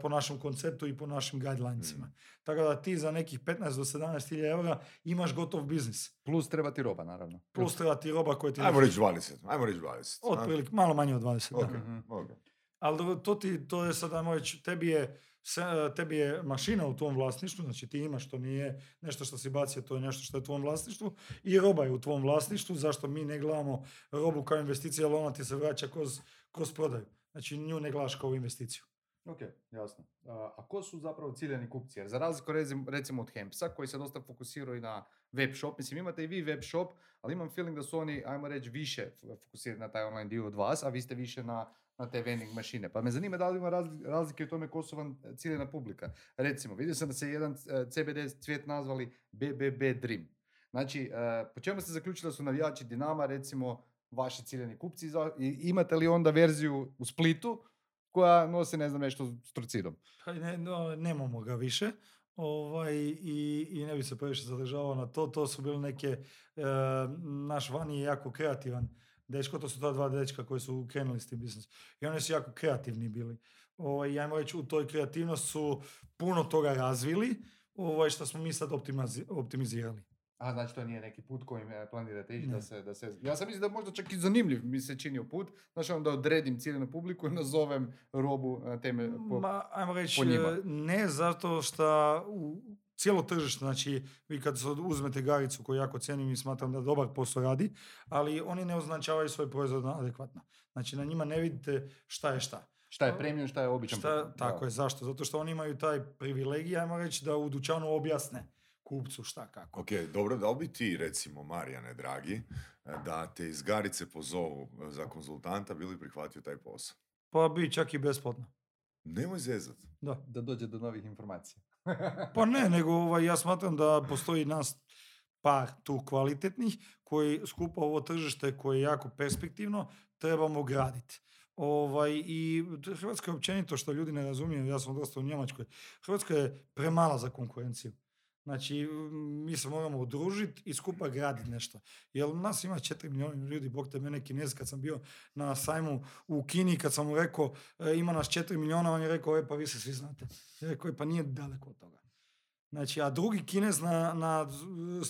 po našem konceptu i po našim guidelinesima. Tako da ti za nekih 15 do 17 hiljada eura imaš gotov biznis. Plus treba ti roba, naravno. Plus treba ti roba koja ti... Ajmo reći 20, ajmo reći 20. a? Otprilike, malo manje od 20. da. Ok, Mhm. Ali to, ti, to je sad, ajmo reći, tebi je, tebi je mašina u tvom vlasništvu, znači ti imaš, to nije nešto što si bacio, to je nešto što je u tvom vlasništvu i roba je u tvom vlasništvu, zašto mi ne gledamo robu kao investiciju, ali ona ti se vraća kroz, kroz prodaju. Znači nju ne gledaš kao investiciju. Ok, jasno. A, ko su zapravo ciljani kupci? Jer za razliku recimo od Hempsa, koji se dosta fokusiraju na web shop, mislim imate i vi web shop, ali imam feeling da su oni, ajmo reći, više fokusirani na taj online dio od vas, a vi ste više na, na te vending mašine. Pa me zanima da li ima razli- razlike u tome ko su vam ciljena publika. Recimo, vidio sam da se jedan eh, CBD cvijet nazvali BBB Dream. Znači, eh, po čemu ste zaključili da su navijači Dinama, recimo, vaši ciljeni kupci? Imate li onda verziju u Splitu koja nosi, ne znam, nešto s torcidom? Pa ne, no, nemamo ga više. Ovaj, i, I ne bi se previše zadržavao na to. To su bili neke... e, naš Vani je jako kreativan dečko. To su ta dva dečka koji su krenuli s tim biznisom. I oni su jako kreativni bili. Ovaj, i ajmo reći, u toj kreativnosti su puno toga razvili, ovaj, što smo mi sad optimazi- optimizirali. A, znači to nije neki put kojim eh, planirate ići da se, da se... Ja sam mislio da možda čak i zanimljiv mi se činio put. Znači onda odredim ciljenu publiku i nazovem robu na teme... Po... Ma, ajmo reći, po njima. e, ne zato što u cijelo tržište, znači vi kad sad uzmete Garicu koju jako cijenim i smatram da dobar posao radi, ali oni ne označavaju svoj proizvod adekvatno. Znači na njima ne vidite šta je šta. Šta je premium, šta je običan Šta, tako je, zašto? Zato što oni imaju taj privilegij, ajmo reći, da u dućanu objasne kupcu šta kako. Ok, dobro, da li bi ti, recimo, Marijane, dragi, da te iz Garice pozovu za konzultanta, bili prihvatio taj posao? Pa bi čak i besplatno. Nemoj zezat. Da. Da dođe do novih informacija. Pa ne, nego ovaj, ja smatram da postoji nas par tu kvalitetnih koji skupa ovo tržište koje je jako perspektivno trebamo graditi. Ovaj, I Hrvatska je općenito, što ljudi ne razumiju, ja sam dosta u Njemačkoj, Hrvatska je premala za konkurenciju. Znači, mi se moramo udružiti i skupa graditi nešto. Jer nas ima 4 milijuna ljudi, bog te mene kinez, kad sam bio na sajmu u Kini, kad sam mu rekao e, ima nas 4 milijuna, on je rekao, e pa vi se svi znate. Ja rekao, "E, pa nije daleko od toga. Znači, a drugi kinez na, na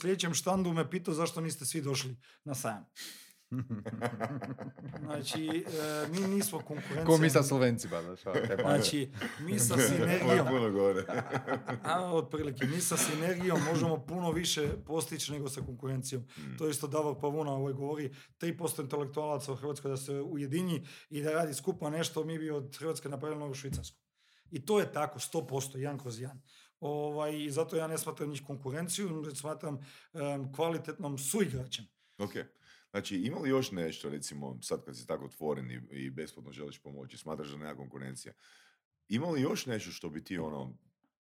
sljedećem štandu me pitao zašto niste svi došli na sajam. Znači, e, mi nismo konkurencija. Ko mi sa Slovencima, znaš, ono, Znači, mi sa Ovo je sinergijom, puno gore. a, otprilike, mi sa sinergijom možemo puno više postići nego sa konkurencijom. Mm. To isto Davor Pavuna ovaj govori, 3% intelektualaca u Hrvatskoj da se ujedinji i da radi skupa nešto, mi bi od Hrvatske napravili novu Švicarsku. I to je tako, 100%, jedan kroz jedan. Ovaj, I zato ja ne smatram njih konkurenciju, smatram em, kvalitetnom suigračem. Ok. Znači, ima li još nešto, recimo, sad kad si tako otvoren i, i besplatno želiš pomoći, smatraš da nema konkurencija, ima li još nešto što bi ti ono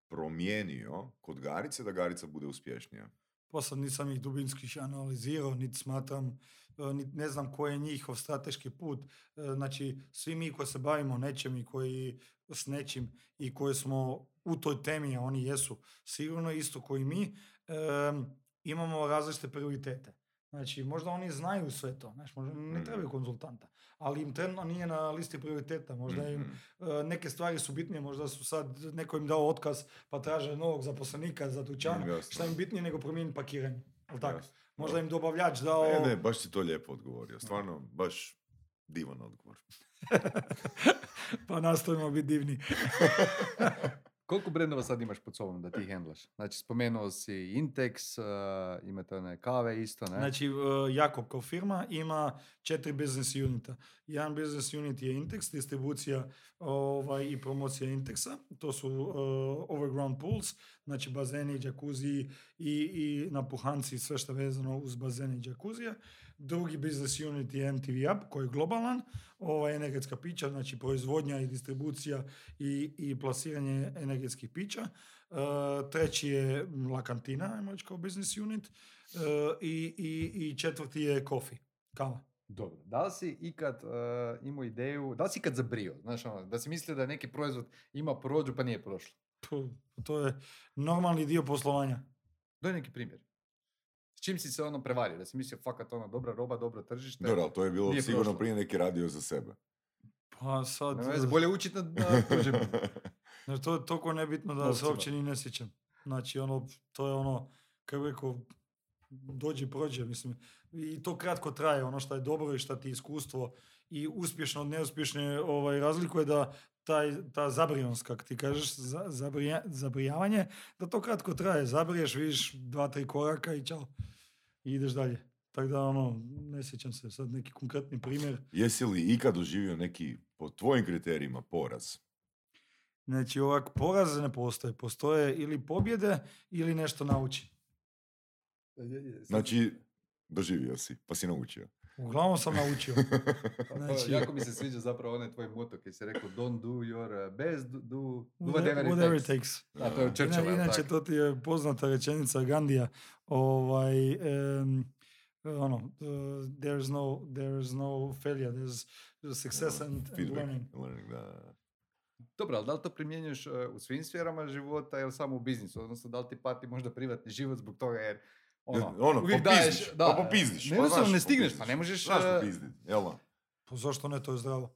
promijenio kod Garice da Garica bude uspješnija? Pa sad nisam ih dubinski analizirao, niti smatram, e, niti ne znam koji je njihov strateški put. E, Znači, svi mi koji se bavimo nečem i koji s nečim i koji smo u toj temi, a oni jesu sigurno isto koji mi, em, imamo različite prioritete. Znači, možda oni znaju sve to, znaš, možda ne Mhm. trebaju konzultanta, ali im trenutno nije na listi prioriteta, možda im Mhm. e, neke stvari su bitnije, možda su sad, neko im dao otkaz pa traže novog zaposlenika za dućan, Mm, šta im bitnije nego promijeniti pakiranje, jel tako? Možda im dobavljač dao... Ne, ne, baš si to lijepo odgovorio. Stvarno, baš divan odgovor. pa nastojimo biti divni. Koliko brendova sad imaš pod sobom da ti handlaš? Znači, spomenuo si Intex, uh, imate one kave isto, ne? Znači, e, Jakob kao firma ima četiri business unita. Jedan business unit je Intex, distribucija ovaj, i promocija Intexa. To su e, overground pools, znači bazeni, džakuzi i, i napuhanci, sve što vezano uz bazene i džakuzije. Drugi business unit je MTV Up, koji je globalan, ovaj, energetska pića, znači proizvodnja i distribucija i, i plasiranje energetskih pića. E, treći je La Cantina, ajmo reći kao business unit. E, i, i, I četvrti je coffee, kava. Dobro. Da li si ikad uh, imao ideju, da li si ikad zabrio? Znaš, ono, da si mislio da neki proizvod ima prođu pa nije prošlo? Puh, to je normalni dio poslovanja. Daj neki primjer. Čim si se ono prevario? Da si mislio, fakat ono, dobra roba, dobro tržište? Dobro, ali to je bilo sigurno prošlo. prije neki radio za sebe. Pa sad, veze, bolje učiti na, na tuđem. znači, to je toliko nebitno da se uopće ni ne sjećam. Znači, ono, to je ono, kako bi rekao, dođi prođe, mislim. I to kratko traje, ono što je dobro i što ti iskustvo i uspješno od neuspješne ovaj, razlikuje da taj, ta zabrijanost, kako ti kažeš, za, zabrija- zabrijavanje, da to kratko traje. Zabriješ, vidiš dva, tri koraka i čao. I ideš dalje. Tako da, ono, ne sjećam se sad neki konkretni primjer. Jesi li ikad doživio neki, po tvojim kriterijima, poraz? Znači, ovak, poraze ne postoje. Postoje ili pobjede ili nešto nauči. Znači, doživio si, pa si naučio. Uglavnom sam naučio. Znači, jako mi se sviđa zapravo onaj tvoj moto koji si rekao don't do your uh, best, do, do Whatever, whatever, whatever it takes. takes. Da, to je jel Inače, tako? to ti je poznata rečenica Gandija. Ovaj, em, ono, uh, there's no, there's no failure, there's success and, and learning. learning, da. Dobro, ali da li to primjenjuješ uh, u svim sferama života ili samo u biznisu? Odnosno, da li ti pati možda privatni život zbog toga jer ono, Ono, uvijek popizdiš, daješ, pa popizdiš, Ne, pa jednostavno znaš ne stigneš, popizdiš. pa ne možeš... Znaš uh, popizdit, jel da? Pa zašto ne, to je zdravo.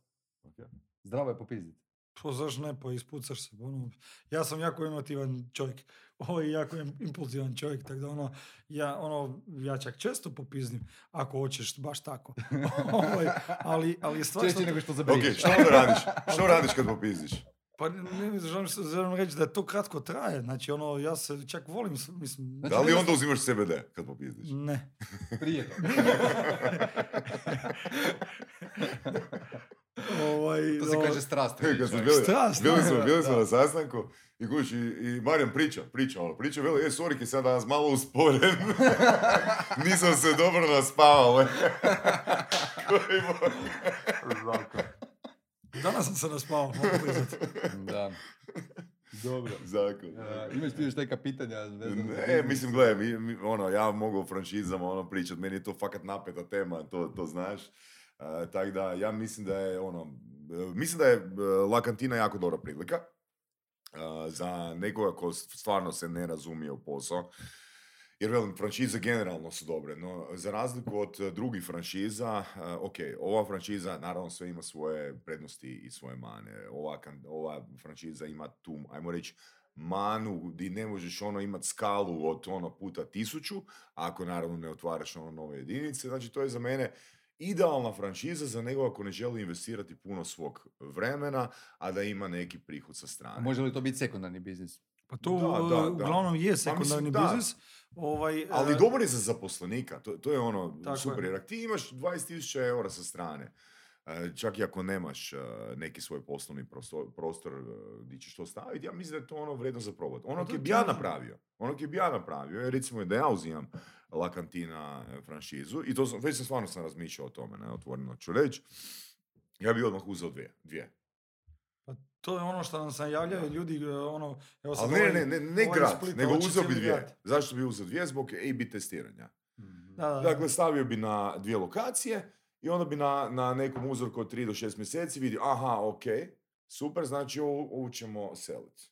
Zdravo je popizdit. Pa zašto ne, pa ispucaš se. Ono, ja sam jako emotivan čovjek. Ovo je jako im- impulzivan čovjek, tako da ono, ja, ono, ja čak često popiznim, ako hoćeš baš tako. Ovaj, ali, ali stvar Češće nego što Ok, zabriješ. što onda radiš? Što radiš kad popizdiš? Pa ne, želim, se- želim reći da to kratko traje. Znači, ono, ja se čak volim, mislim... Znači, Da li onda uzimaš CBD kad popizdiš? Ne. Prije toga. ovaj, To se ovaj, kaže strast. Kad smo čovjek. bili, Strast, bili smo, bili smo na sastanku i kući i, i Marijan priča, priča ono, priča, veli, e, sorry, ki sad danas malo usporen, nisam se dobro naspavao. Koji moj- Danas sam se naspavao, mogu priznati. Da. Dobro. Zakon. Uh, imaš ti još neka pitanja Ne, biznis? mislim, gledaj, mi, mi- ono, ja mogu o franšizama ono, pričat, meni je to fakat napeta tema, to, to znaš. Tako da, ja mislim da je, ono, mislim da je e, La Cantina jako dobra prilika a, za nekoga ko stvarno se ne razumije u posao. Jer velim, franšize generalno su dobre, no za razliku od e, drugih franšiza, e, ok, ova franšiza naravno sve ima svoje prednosti i svoje mane. Ova, ova franšiza ima tu, ajmo reći, manu di ne možeš ono imat skalu od ono puta tisuću, ako naravno ne otvaraš ono nove jedinice. Znači to je za mene idealna franšiza za nekoga ko ne želi investirati puno svog vremena, a da ima neki prihod sa strane. može li to biti sekundarni biznis? Pa to Da, uh, da, da. uglavnom je sekundarni da. biznis. Ovaj, Ali e, dobar je za zaposlenika, to, to je ono Tako super, je. jer ti imaš 20.000 eura sa strane, e, čak i ako nemaš e, neki svoj poslovni prostor, prostor e, gdje ćeš to staviti, ja mislim da je to ono vredno za probati. Ono Pa koje bi ja napravio, ono koje bi ja napravio, je recimo da ja uzimam La Cantina e, franšizu, i to sam, već sam stvarno sam razmišljao o tome, ne, otvoreno ću reći, ja bi odmah uzeo dvije, dvije. Pa to je ono što nam sam javljaju ljudi, e, ono, evo sad Ali ne, ovaj- ne, ne, ne ovaj grad, Splita nego uzeo bi dvije. grad. Zašto bi uzeo dvije? Zbog A-B testiranja. Da, da, da. Dakle, stavio bi na dvije lokacije i onda bi na, na nekom uzorku od 3 do 6 mjeseci vidio, aha, ok, super, znači ovu, ovu ćemo seliti.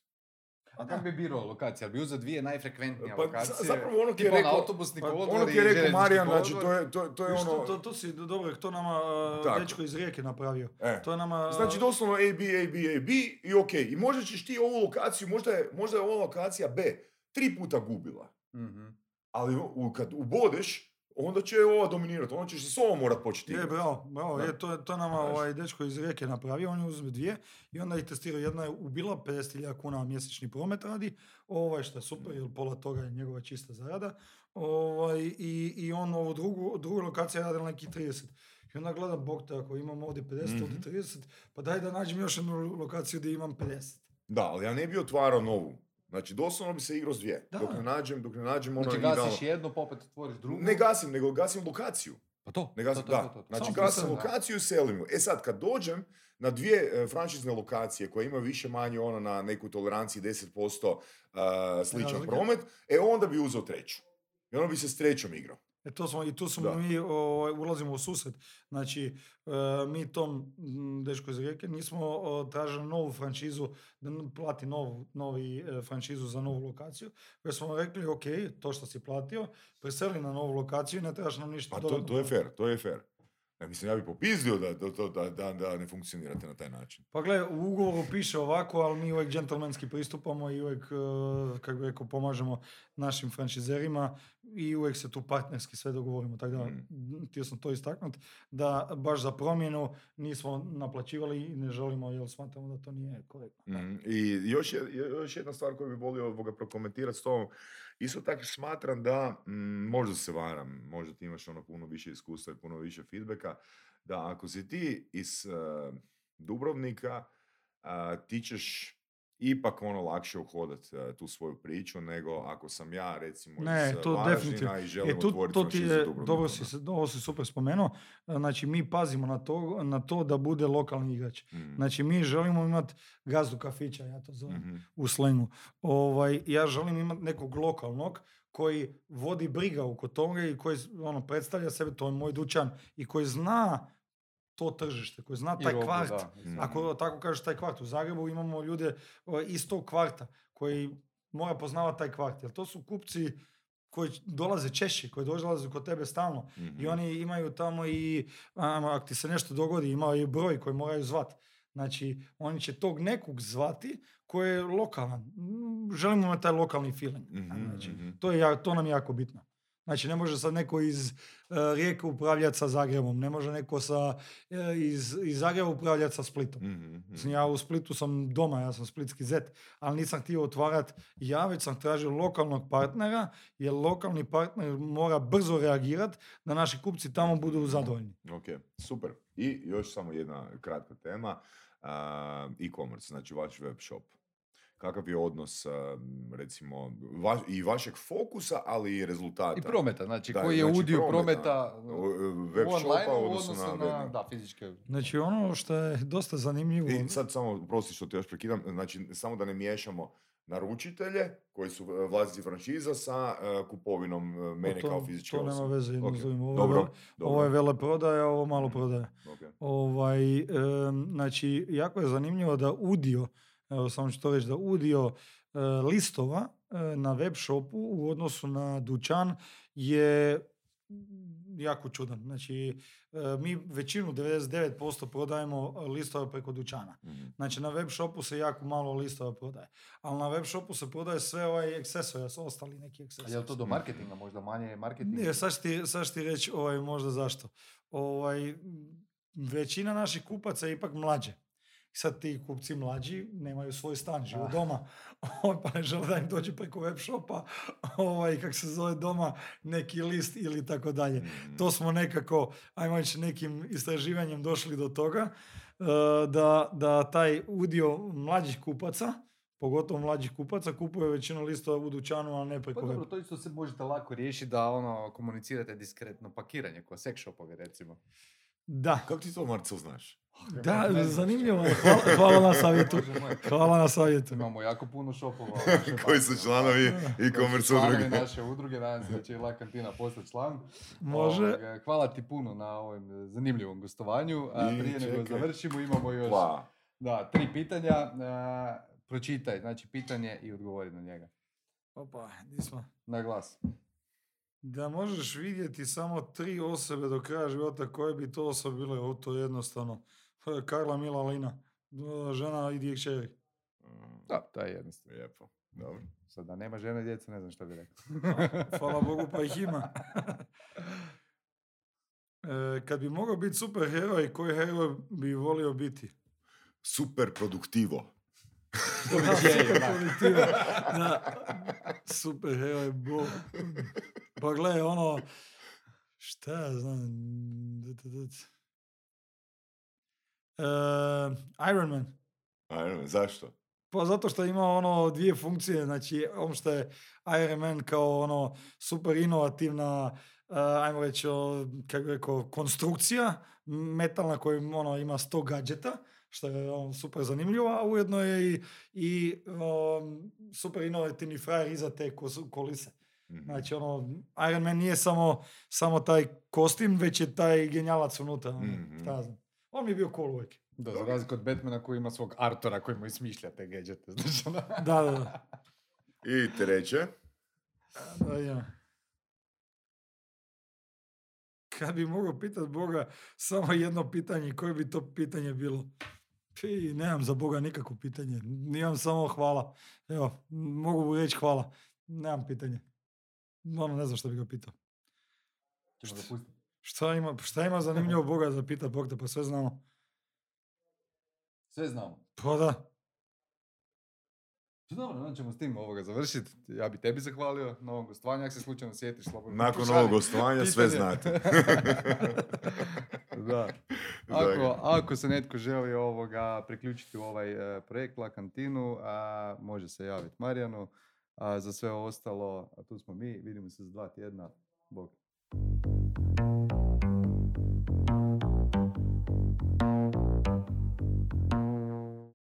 A kako bi birao lokacija? Bi uzeo dvije najfrekventnije Pa, lokacije? za- zapravo ono ti je rekao- autobusni pa kolodvor Ono ti je rekao Marijan, znači to je, to, to je Viš, ono... to, to, si dobro, to nama uh, Tako. dečko iz Rijeke napravio. E, To je nama... Znači doslovno A, B, A, B, A, B i ok. I možda ćeš ti ovu lokaciju, možda je, možda je ova lokacija B tri puta gubila. Mhm. Ali u, kad ubodeš, onda će ova dominirati. Onda ćeš se s ovom morat početi Je, bravo, bravo, Da. je, to, to nama Znaš. ovaj dečko iz Rijeke napravio, on je uzme dvije i onda ih testirao, jedna je ubila 50.000 kuna mjesečni promet radi, ovaj što je super, jer pola toga je njegova čista zarada, ovaj, i, i on ovu drugu, drugu lokaciju je radila neki 30. I onda gledam, bog te, ako imam ovdje 50, Mhm. ovdje 30, pa daj da nađem još jednu lokaciju gdje imam 50. Da, ali ja ne bi otvarao novu. Znači, doslovno bi se igrao s dvije. Da. Dok ne nađem, dok ne nađem ono Znači gasiš jednu, pa opet otvoriš drugu. Ne gasim, nego gasim lokaciju. Pa to. Ne gasim, to, to, da. to, to. Znači, Samo gasim lokaciju i selim ju. E sad, kad dođem na dvije e, franšizne lokacije koje imaju više manje ono na neku toleranciji 10% uh, sličan Razlike. promet, e onda bi uzeo treću. I onda bi se s trećom igrao. E to smo, i tu smo Da. mi, ovaj, ulazimo u susret. Znači, e, mi tom dečko iz Rijeke nismo o, tražili novu franšizu, da plati novu, novi e, franšizu za novu lokaciju, već smo rekli, ok, to što si platio, preseli na novu lokaciju i ne trebaš nam ništa Pa to, to je fair, to je fair. Ja mislim, ja bi popizdio da, da, da, da, da ne funkcionirate na taj način. Pa gle, u ugovoru piše ovako, ali mi uvijek džentlmenski pristupamo i uvijek, e, kako bi rekao, pomažemo našim franšizerima i uvijek se tu partnerski sve dogovorimo. Tako da, Mm. htio sam to istaknuti, da baš za promjenu nismo naplaćivali i ne želimo, jer smatramo da to nije korektno. Mhm. I još, je, još jedna stvar koju bih volio ovoga prokomentirati s tobom. Isto tako smatram da, mm, možda se varam, možda ti imaš ono puno više iskustva i puno više feedbacka, da ako si ti iz eh, Dubrovnika, a, ti ćeš ipak ono lakše uhodat e, tu svoju priču nego ako sam ja recimo Ne, iz e, to Varaždina definitivno. i želim E, tu, otvoriti to ti je, dobro si, ovo si super spomenuo. E, Znači, mi pazimo na to, na to da bude lokalni igrač. Mm, Znači, mi želimo imati gazdu kafića, ja to zovem, mhm, u slengu. Ovaj, ja želim imati nekog lokalnog koji vodi briga oko toga i koji ono, predstavlja sebe, to je moj dućan, i koji zna to tržište, koji zna taj robu, kvart. da. Ako tako kažeš taj kvart, u Zagrebu imamo ljude iz tog kvarta koji mora poznavati taj kvart, jer to su kupci koji dolaze češće, koji dolaze kod tebe stalno. I mhm. oni imaju tamo i, a, ako ti se nešto dogodi, imaju i broj koji moraju zvat. Znači, oni će tog nekog zvati koji je lokalan. Želimo imati taj lokalni feeling. Mhm, Znači, mhm. to, je, ja- to nam je jako bitno. Znači, ne može sad neko iz uh, Rijeke upravljati sa Zagrebom, ne može neko sa, e, iz, iz Zagreba upravljati sa Splitom. Mhm, mhm. Ja u Splitu sam doma, ja sam splitski zet, ali nisam htio otvarat ja, već sam tražio lokalnog partnera, jer lokalni partner mora brzo reagirati da naši kupci tamo budu zadovoljni. Ok, super. I još samo jedna kratka tema. e-commerce, znači vaš web shop. Kakav je odnos, a, recimo, va- i vašeg fokusa, ali i rezultata? I prometa, znači Da, koji je znači udio prometa, prometa web online shopa u odnosu na na, da, fizičke. Znači ono što je dosta zanimljivo, I sad samo, prosti što te još prekidam, znači samo da ne miješamo naručitelje koji su vlasnici franšiza sa e, kupovinom e, mene to, kao fizičke to nema veze jedno Ok, s drugim. Ovo, Dobro, je, vele- dobro. ovo je veleprodaja, ovo malo Mhm. prodaja. ok. Ovaj, em, znači, jako je zanimljivo da udio, evo samo ću to reći, da udio e, listova e, na web shopu u odnosu na dućan je jako čudan. Znači, e, mi većinu, 99% prodajemo listova preko dućana. Mhm. Znači, na web shopu se jako malo listova prodaje. Ali na web shopu se prodaje sve ovaj eksesori, ostali neki A eksesori. je li to do marketinga možda manje marketing? Ne, sad ti, sad ti reći ovaj, možda zašto. Ovaj, većina naših kupaca je ipak mlađe. Sad ti kupci mlađi nemaju svoj stan, žive Ah. doma, pa ne žele da im dođe preko web shopa, ovaj, kak se zove doma, neki list ili tako dalje. Mhm. To smo nekako, ajmo reći, nekim istraživanjem došli do toga, e, da, da taj udio mlađih kupaca, pogotovo mlađih kupaca, kupuje većinu listova u dućanu, a ne preko Pa dobro, to isto se možete lako riješiti da ono komunicirate diskretno pakiranje, ko sex shopovi recimo. Da, Kako ti to, Marcel, znaš? Da, Ne zanimljivo je. Hvala, hvala na savjetu. Hvala na savjetu. Imamo jako puno našoj Koji su članovi e-commerce članovi udruge. naše udruge, nadam se da će i La Kantina postati član. Može. Hvala ti puno na ovom zanimljivom gostovanju. A I prije nego završimo imamo još da, tri pitanja. A, pročitaj, znači pitanje i odgovori na njega. Opa, smo? Na glas. Da možeš vidjeti samo tri osobe do kraja života, koje bi to osobe bile, o, to je jednostavno. Karla Mila Lina, žena i dvije kćeri. mm, Da, to je jednostavno. lijepo. Dobro. Sad da nema žene i djece, ne znam što bi rekao. Hvala Bogu pa ih ima. E, kad bi mogao biti super heroj, koji heroj bi volio biti? Super produktivo. Da, je, bo. Pa gle, ono, šta ja znam, dut, dut. E, Iron Man. Zašto? Pa zato što ima ono dvije funkcije, znači on što je Iron Man kao ono super inovativna, uh, ajmo reći, kako rekao, konstrukcija metalna koja ono, ima 100 gadžeta, što je ono, super zanimljivo, a ujedno je i, i um, super inovativni frajer iza te kolise. Mhm. Znači ono, Iron Man nije samo, samo taj kostim, već je taj genijalac unutra. ja znam. On mi je bio cool uvijek. Da, za razliku od Batmana koji ima svog Artora koji mu ismišlja te gadgete. Znaš, ono. Da, da, da. I treće. Da, ima. Kad bi mogao pitat Boga samo jedno pitanje, koje bi to pitanje bilo? Pi, nemam za Boga nikakvo pitanje. Nimam samo hvala. Evo, mogu mu reći hvala. Nemam pitanje. Ono, ne znam što bi ga pitao. Dopustiti. Šta ima, šta ima zanimljivo Boga za pitat Bog te, pa sve znamo. Sve znamo. Pa da. Pa Dobro, onda ćemo s tim ovoga završiti. Ja bi tebi zahvalio na ovom gostovanju, ako se slučajno sjetiš slobodno. Nakon ovog gostovanja sve znate. da. Ako, ako se netko želi ovoga priključiti u ovaj e, projekt La Kantinu, a, može se javiti Marijanu. A za sve ostalo, a tu smo mi, vidimo se za dva tjedna. Bog.